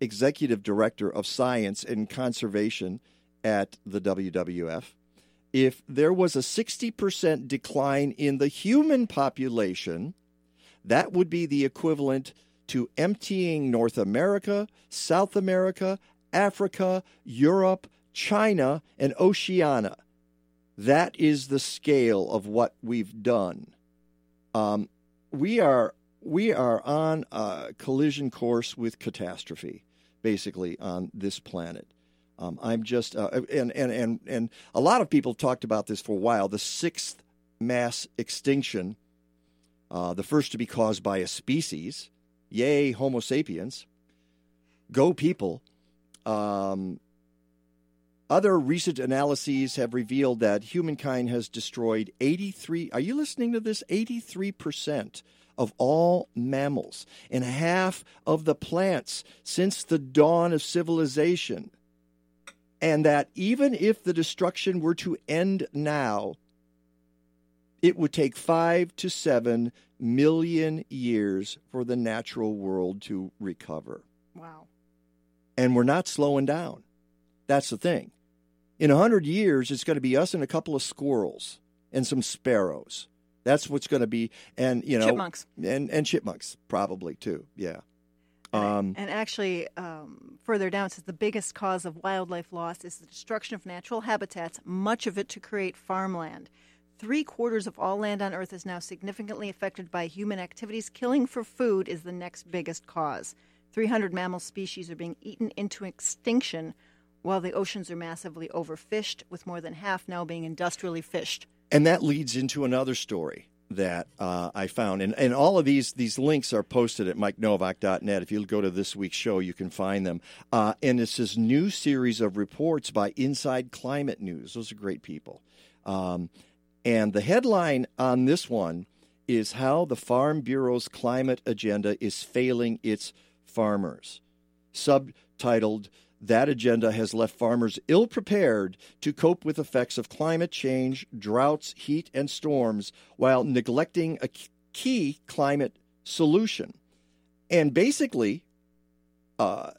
executive director of science and conservation at the WWF. If there was a 60% decline in the human population, that would be the equivalent to emptying North America, South America, Africa, Europe, China, and Oceania. That is the scale of what we've done. Um, we are we are on a collision course with catastrophe, basically on this planet. Um, I'm just uh, and, and and and a lot of people talked about this for a while. The sixth mass extinction, uh, the first to be caused by a species. Yay, Homo sapiens! Go people! Um, other recent analyses have revealed that humankind has destroyed 83. Are you listening to this? 83 percent of all mammals and half of the plants since the dawn of civilization and that even if the destruction were to end now, it would take five to seven million years for the natural world to recover. Wow. And we're not slowing down. That's the thing. In a hundred years, it's going to be us and a couple of squirrels and some sparrows. That's what's going to be, and you know, Chipmunks. and and chipmunks probably too. Yeah. Um, And actually, um, further down, it says the biggest cause of wildlife loss is the destruction of natural habitats, much of it to create farmland. Three quarters of all land on Earth is now significantly affected by human activities. Killing for food is the next biggest cause. 300 mammal species are being eaten into extinction, while the oceans are massively overfished, with more than half now being industrially fished. And that leads into another story that uh, I found. And, and all of these, these links are posted at mikenovak.net. If you go to this week's show, you can find them. Uh, and it's this new series of reports by Inside Climate News. Those are great people. Um, and the headline on this one is How the Farm Bureau's Climate Agenda is Failing Its Farmers. Subtitled, that agenda has left farmers ill prepared to cope with effects of climate change, droughts, heat, and storms while neglecting a key climate solution. And basically, uh,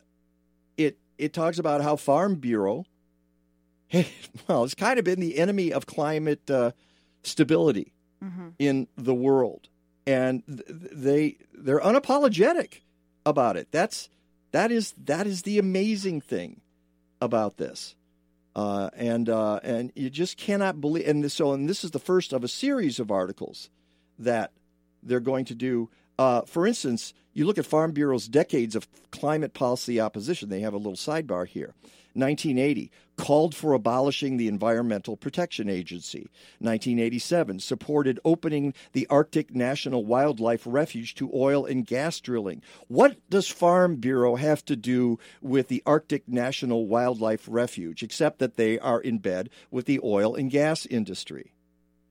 it it talks about how Farm Bureau *laughs* well, it's kind of been the enemy of climate uh, stability Mm-hmm. in the world, and th- they they're unapologetic about it. That's that is that is the amazing thing about this, uh, and uh, and you just cannot believe. And so, and this is the first of a series of articles that they're going to do. Uh, for instance, you look at Farm Bureau's decades of climate policy opposition. They have a little sidebar here. 1980 called for abolishing the Environmental Protection Agency. 1987 supported opening the Arctic National Wildlife Refuge to oil and gas drilling. What does Farm Bureau have to do with the Arctic National Wildlife Refuge except that they are in bed with the oil and gas industry?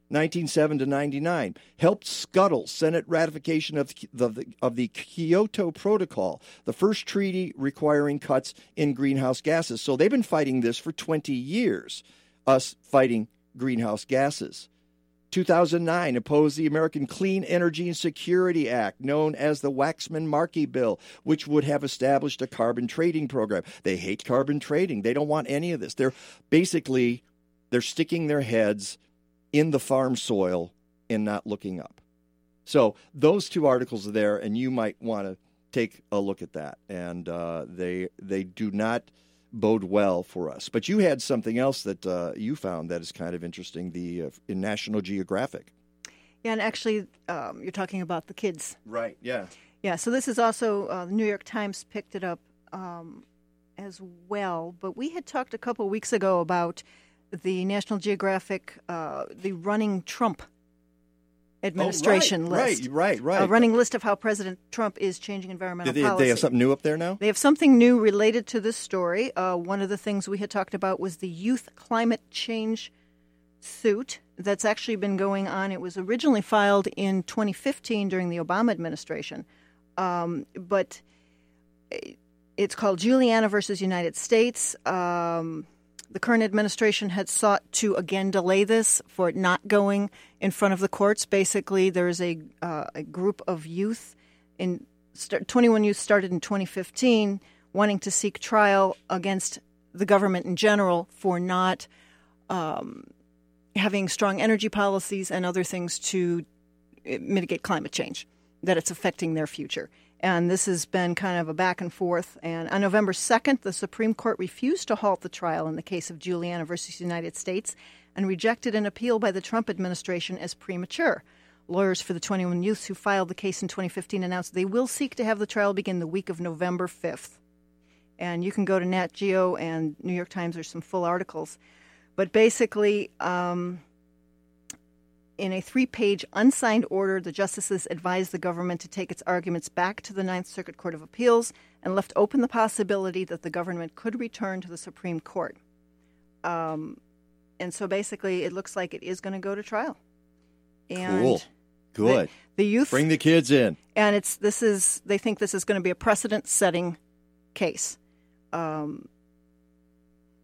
1907 to 99 helped scuttle Senate ratification of the, of the Kyoto Protocol, the first treaty requiring cuts in greenhouse gases. So they've been fighting this for 20 years, us fighting greenhouse gases. 2009 opposed the American Clean Energy and Security Act, known as the Waxman Markey Bill, which would have established a carbon trading program. They hate carbon trading. They don't want any of this. They're basically they're sticking their heads in the farm soil and not looking up. So those two articles are there, and you might want to take a look at that. And uh, they they do not bode well for us. But you had something else that uh, you found that is kind of interesting. The uh, in National Geographic. Yeah, and actually, um, you're talking about the kids. Right. Yeah. Yeah, so this is also uh, the New York Times picked it up um, as well. But we had talked a couple weeks ago about the National Geographic, uh, the running Trump administration Oh, right, list. right, right, A running list of how President Trump is changing environmental they, policy. they have something new up there now? They have something new related to this story. Uh, one of the things we had talked about was the youth climate change suit that's actually been going on. It was originally filed in 2015 during the Obama administration, um, but it's called Juliana versus United States. Um, the current administration had sought to again delay this for it not going in front of the courts. Basically, there is a, uh, a group of youth in start, 21 youth started in 2015 wanting to seek trial against the government in general for not um, having strong energy policies and other things to uh, mitigate climate change, that it's affecting their future. And this has been kind of a back and forth. And on November 2nd, the Supreme Court refused to halt the trial in the case of Juliana versus United States and rejected an appeal by the Trump administration as premature. Lawyers for the 21 youths who filed the case in 2015 announced they will seek to have the trial begin the week of November 5th. And you can go to Nat Geo and New York Times, there's some full articles. But basically, um, in a three page unsigned order, the justices advised the government to take its arguments back to the Ninth Circuit Court of Appeals and left open the possibility that the government could return to the Supreme Court. Um, and so basically, it looks like it is going to go to trial. And cool. Good. The, the youth Bring the kids in. and it's this is they think this is going to be a precedent setting case. Um,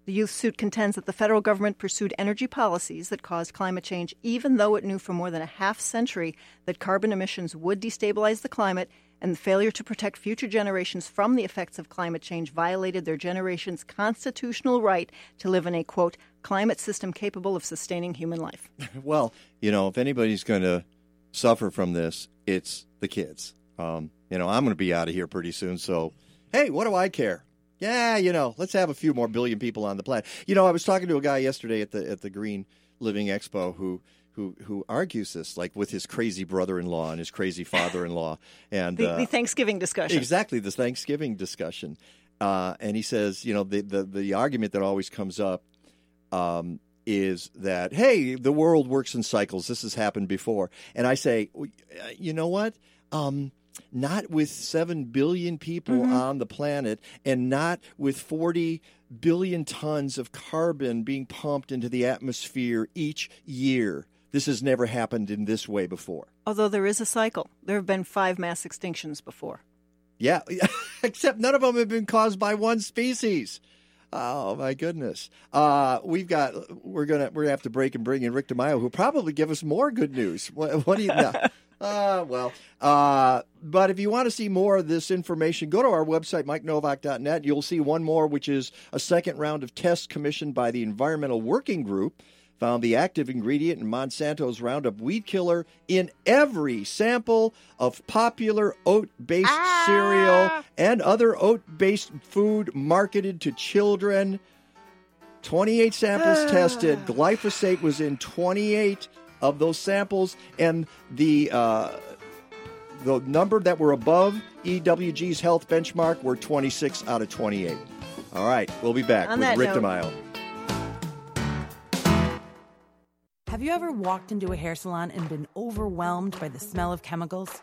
the youth suit contends that the federal government pursued energy policies that caused climate change, even though it knew for more than a half century that carbon emissions would destabilize the climate, and the failure to protect future generations from the effects of climate change violated their generation's constitutional right to live in a quote climate system capable of sustaining human life. *laughs* Well, you know, if anybody's going to suffer from this, it's the kids. Um, you know, I'm going to be out of here pretty soon. So, hey, what do I care? Yeah, you know, let's have a few more billion people on the planet. You know, I was talking to a guy yesterday at the at the Green Living Expo who who who argues this like with his crazy brother-in-law and his crazy *laughs* father-in-law and The, uh, the Thanksgiving discussion. Exactly, the Thanksgiving discussion. Uh, and he says, you know, the, the, the argument that always comes up um, is that, hey, the world works in cycles. This has happened before. And I say, uh, you know what? Um, not with 7 billion people Mm-hmm. on the planet and not with 40 billion tons of carbon being pumped into the atmosphere each year. This has never happened in this way before. Although there is a cycle, there have been five mass extinctions before. Yeah, *laughs* except none of them have been caused by one species. Oh my goodness! Uh, we've got we're gonna we're gonna have to break and bring in Rick DeMaio, who'll probably give us more good news. What, what do you? No. *laughs* Uh, well, uh, but if you want to see more of this information, go to our website, mikenovak.net. You'll see one more, which is a second round of tests commissioned by the Environmental Working Group. Found the active ingredient in Monsanto's Roundup weed killer in every sample of popular oat based cereal and other oat based food marketed to children. 28 samples tested. Glyphosate was in 28 of those samples, and the uh, the number that were above EWG's health benchmark were 26 out of 28. All right, we'll be back On with Rick note- DeMille. Have you ever walked into a hair salon and been overwhelmed by the smell of chemicals?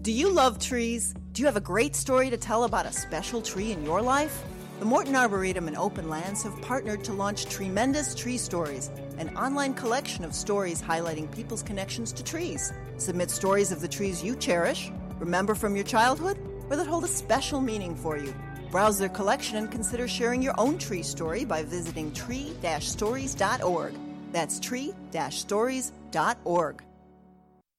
Do you love trees? Do you have a great story to tell about a special tree in your life? The Morton Arboretum and Openlands have partnered to launch Tremendous Tree Stories, an online collection of stories highlighting people's connections to trees. Submit stories of the trees you cherish, remember from your childhood, or that hold a special meaning for you. Browse their collection and consider sharing your own tree story by visiting tree-stories.org. That's tree-stories.org.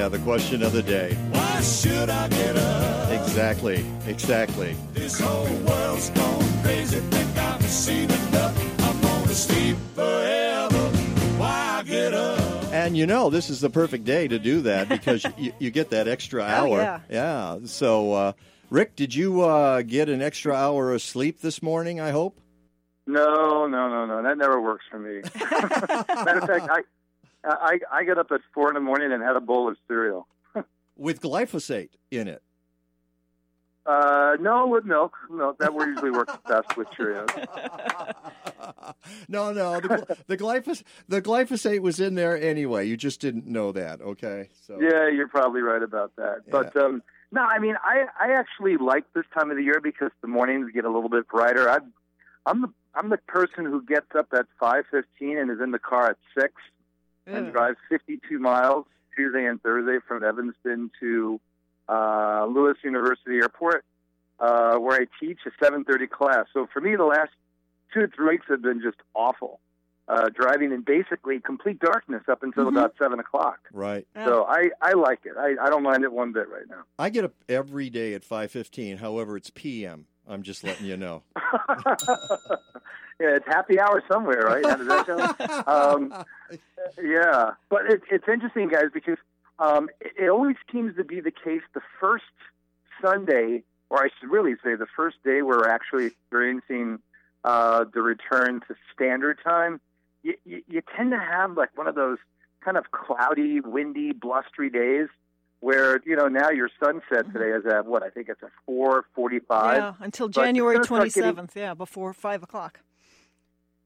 Yeah, the question of the day. Why should I get up? Exactly, exactly. This whole world's gone crazy. Think I've seen enough. I'm gonna sleep forever. Why get up? And you know, this is the perfect day to do that *laughs* because you, you get that extra hour. yeah. Yeah. So, uh, Rick, did you uh, get an extra hour of sleep this morning? I hope. No, no, no, no. That never works for me. *laughs* Matter of fact, I, I, I got up at four in the morning and had a bowl of cereal. *laughs* With glyphosate in it. Uh, no, with milk. No, that usually works best with Cheerios. *laughs* No, no, the, the glyphosate the glyphosate was in there anyway. You just didn't know that. Okay. So Yeah, you're probably right about that. But um, no, I mean, I, I actually like this time of the year because the mornings get a little bit brighter. I, I'm the I'm the person who gets up at five fifteen and is in the car at six and drives 52 miles Tuesday and Thursday from Evanston to uh, Lewis University Airport, uh, where I teach a 7:30 class. So for me, the last two or three weeks have been just awful. Uh, driving in basically complete darkness up until about seven o'clock. Right. So I, I like it. I, I don't mind it one bit right now. I get up every day at five fifteen. However, it's p.m. I'm just letting you know. *laughs* *laughs* yeah, it's happy hour somewhere, right? How does that go? *laughs* um, yeah, but it, it's interesting, guys, because um, it, it always seems to be the case the first Sunday, or I should really say the first day we're actually experiencing uh, the return to standard time. You, you, you tend to have like one of those kind of cloudy, windy, blustery days where you know now your sunset today is at what I think it's a four forty-five. Yeah, until January gonna start getting- 27th. Yeah, before 5 o'clock.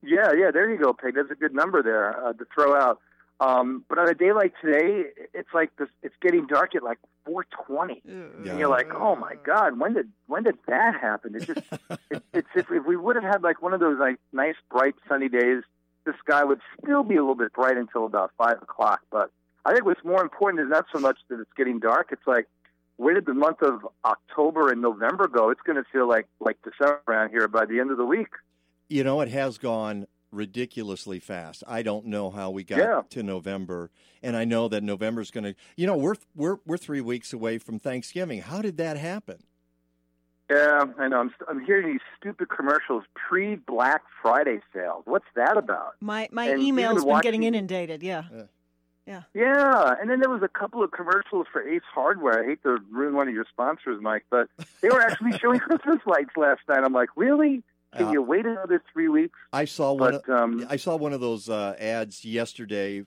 Yeah, yeah, there you go, Peg. That's a good number there uh, to throw out. Um, but on a day like today, it's like this, it's getting dark at like 420, and you're like, oh my god, when did when did that happen? It's just *laughs* it, it's if, if we would have had like one of those like nice bright sunny days, the sky would still be a little bit bright until about five o'clock. But I think what's more important is not so much that it's getting dark. It's like where did the month of October and November go? It's going to feel like like December around here by the end of the week. You know, it has gone ridiculously fast. I don't know how we got Yeah. to November, and I know that November's going to. You know, we're we're we're three weeks away from Thanksgiving. How did that happen? Yeah, I know. I'm I'm hearing these stupid commercials pre Black Friday sales. What's that about? My my And email's even been getting watching- inundated. Yeah. Yeah. Yeah, and then there was a couple of commercials for Ace Hardware. I hate to ruin one of your sponsors, Mike, but they were actually showing *laughs* Christmas lights last night. I'm like, really? Can Uh, you wait another three weeks? I saw one. But, of, um, I saw one of those uh, ads yesterday,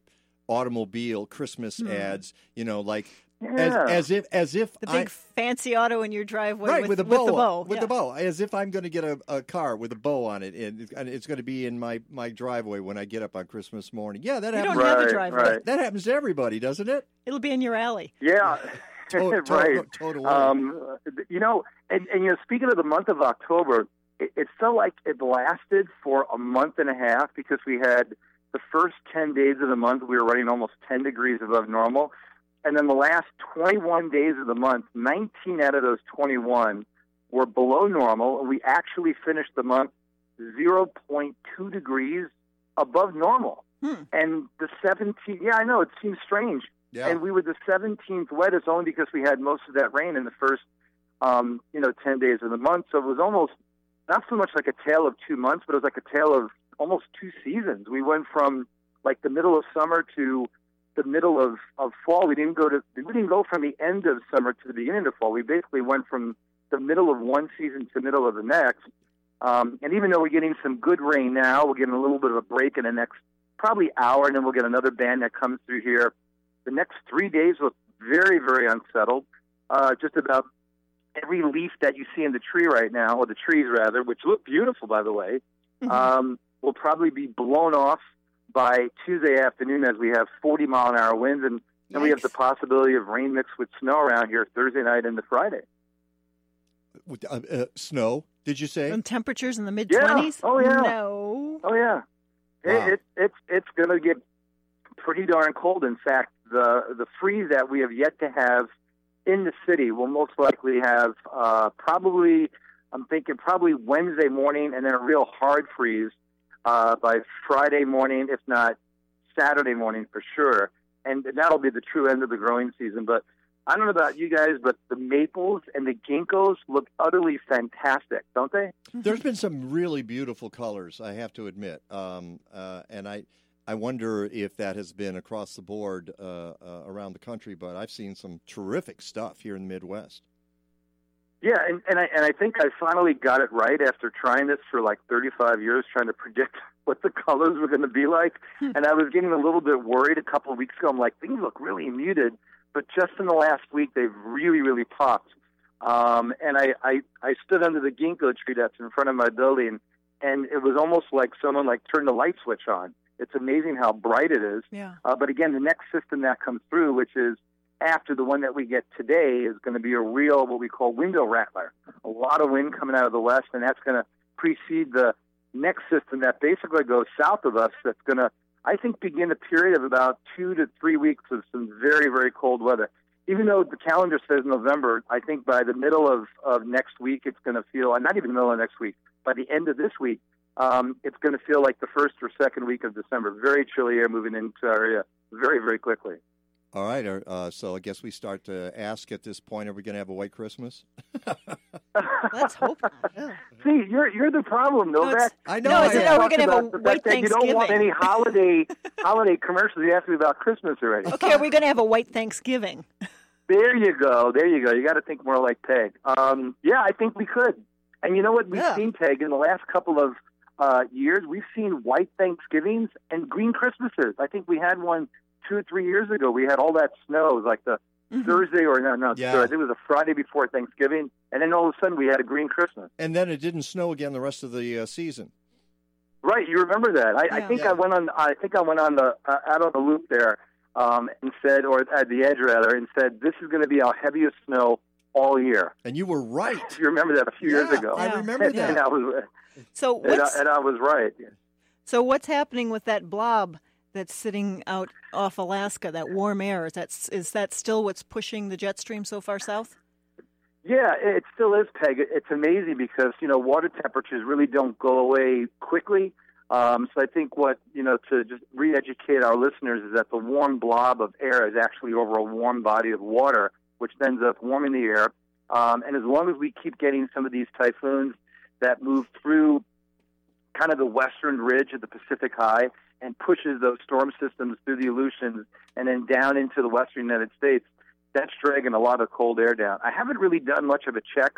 automobile Christmas Hmm. ads. You know, like Yeah. as as if as if The I- big fancy auto in your driveway right with, with, a with bow, the bow. with yeah. the bow, as if I'm going to get a, a car with a bow on it, and it's, and it's going to be in my, my driveway when I get up on Christmas morning. Yeah, that You happens. don't have a driveway. right. That happens to everybody, doesn't it? It'll be in your alley. Yeah, *laughs* To- *laughs* to- right. total. Um, you know, and, and you know, speaking of the month of October, it, it felt like it lasted for a month and a half because we had the first ten days of the month we were running almost ten degrees above normal, and then the last twenty-one days of the month, nineteen out of those twenty-one were below normal, and we actually finished the month zero point two degrees above normal. And the 17th, yeah, I know, it seems strange. Yeah. And we were the 17th wettest only because we had most of that rain in the first, um, you know, 10 days of the month. So it was almost not so much like a tale of two months, but it was like a tale of almost two seasons. We went from like the middle of summer to the middle of, of fall. We didn't go to we didn't go from the end of summer to the beginning of fall. We basically went from the middle of one season to the middle of the next. Um, and even though we're getting some good rain now, we're getting a little bit of a break in the next probably hour, and then we'll get another band that comes through here. The next three days look very, very unsettled. Uh, just about every leaf that you see in the tree right now, or the trees rather, which look beautiful by the way, um, will probably be blown off by Tuesday afternoon as we have 40 mile an hour winds, and then we have the possibility of rain mixed with snow around here Thursday night into Friday. With, uh, uh, snow? Did you say? And temperatures in the mid Yeah. twenties. Oh, yeah. No. Oh yeah, Wow. it, it it's it's going to get pretty darn cold. In fact, the the freeze that we have yet to have in the city will most likely have uh, probably I'm thinking probably Wednesday morning, and then a real hard freeze uh, by Friday morning, if not Saturday morning for sure. And that'll be the true end of the growing season. But I don't know about you guys, but the maples and the ginkgos look utterly fantastic, don't they? There's been some really beautiful colors, I have to admit, um, uh, and I I wonder if that has been across the board uh, uh, around the country. But I've seen some terrific stuff here in the Midwest. Yeah, and, and I and I think I finally got it right after trying this for like 35 years, trying to predict *laughs* what the colors were going to be like. and I was getting a little bit worried a couple of weeks ago. I'm like, things look really muted, but just in the last week, they've really, really popped. Um, and I, I I stood under the ginkgo tree that's in front of my building, and it was almost like someone like turned the light switch on. It's amazing how bright it is. Yeah. Uh, but again, the next system that comes through, which is after the one that we get today, is going to be a real what we call window rattler. A lot of wind coming out of the west, and that's going to precede the next system that basically goes south of us. That's going to, I think, begin a period of about two to three weeks of some very, very cold weather. Even though the calendar says November, I think by the middle of, of next week, it's going to feel, not even the middle of next week, by the end of this week, um, it's going to feel like the first or second week of December. Very chilly air moving into our area very, very quickly. All right, uh, so I guess we start to ask at this point: Are we going to have a white Christmas? *laughs* Let's hope. See, you're you're the problem, Novak. I know No, I is it- am. are we gonna have a About the fact white that You don't want any holiday *laughs* holiday commercials. You asked me about Christmas already. Okay, are we going to have a white Thanksgiving? There you go. There you go. You got to think more like Peg. Um, yeah, I think we could. And you know what? We've Yeah. seen Peg in the last couple of uh, years. We've seen white Thanksgivings and green Christmases. I think we had one two or three years ago. We had all that snow. It was like the Thursday or no, no, Yeah. sorry, I think it was a Friday before Thanksgiving, and then all of a sudden we had a green Christmas. And then it didn't snow again the rest of the uh, season. Right, you remember that? I, I think Yeah. I went on. I think I went on the uh, out on the loop there um, and said, or at the edge rather, and said, "This is going to be our heaviest snow all year." And you were right. *laughs* you remember that a few years ago? I remember And- that. And I was, So and I, and I was right. so what's happening with that blob that's sitting out off Alaska? That warm air is that is that still what's pushing the jet stream so far south? Yeah, it still is, Peg. It's amazing because you know water temperatures really don't go away quickly. Um, so I think what you know to just re-educate our listeners is that the warm blob of air is actually over a warm body of water, which ends up warming the air. Um, and as long as we keep getting some of these typhoons that move through kind of the western ridge of the Pacific High and pushes those storm systems through the Aleutians and then down into the western United States, that's dragging a lot of cold air down. I haven't really done much of a check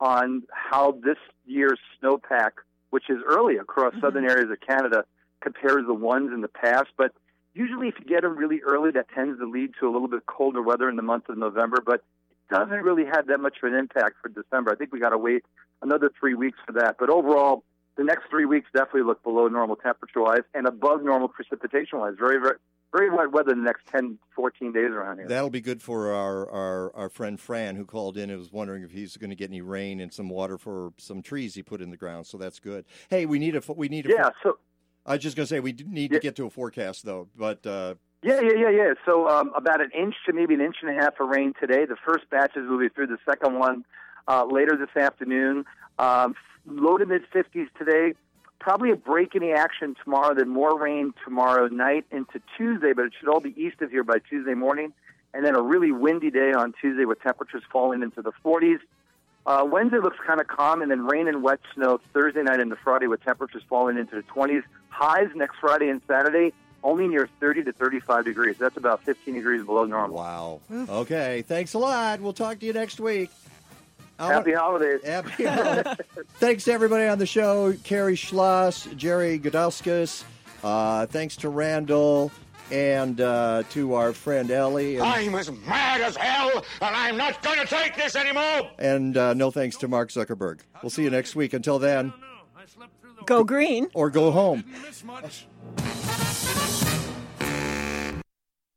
on how this year's snowpack, which is early across southern areas of Canada, compares to the ones in the past. But usually, if you get them really early, that tends to lead to a little bit colder weather in the month of November. But it doesn't really have that much of an impact for December. I think we got to wait another three weeks for that. But overall, the next three weeks definitely look below normal temperature wise and above normal precipitation wise. Very, very, very wet weather the next 10, 14 days around here. That'll be good for our, our, our friend Fran, who called in and was wondering if he's going to get any rain and some water for some trees he put in the ground. So that's good. Hey, we need a we need a Yeah, so I was just going to say we need to get to a forecast though, but uh, Yeah, yeah, yeah, yeah. So um, about an inch to maybe an inch and a half of rain today. The first batches will be through. The second one uh, later this afternoon. Um, low to mid 50s today. Probably a break in the action tomorrow. Then more rain tomorrow night into Tuesday, but it should all be east of here by Tuesday morning. And then a really windy day on Tuesday with temperatures falling into the 40s. Uh, Wednesday looks kind of calm, and then rain and wet snow Thursday night into Friday with temperatures falling into the 20s. Highs next Friday and Saturday only near 30 to 35 degrees. That's about 15 degrees below normal. Wow. okay. Thanks a lot. We'll talk to you next week. I Happy holidays. Happy *laughs* holidays. Thanks to everybody on the show Carrie Schloss, Jerry Gudauskas. Uh, thanks to Randall and uh, to our friend Ellie. And, I'm as mad as hell, and I'm not going to take this anymore. and uh, no thanks to Mark Zuckerberg. We'll see you next week. Until then, Go green. or go home. This much.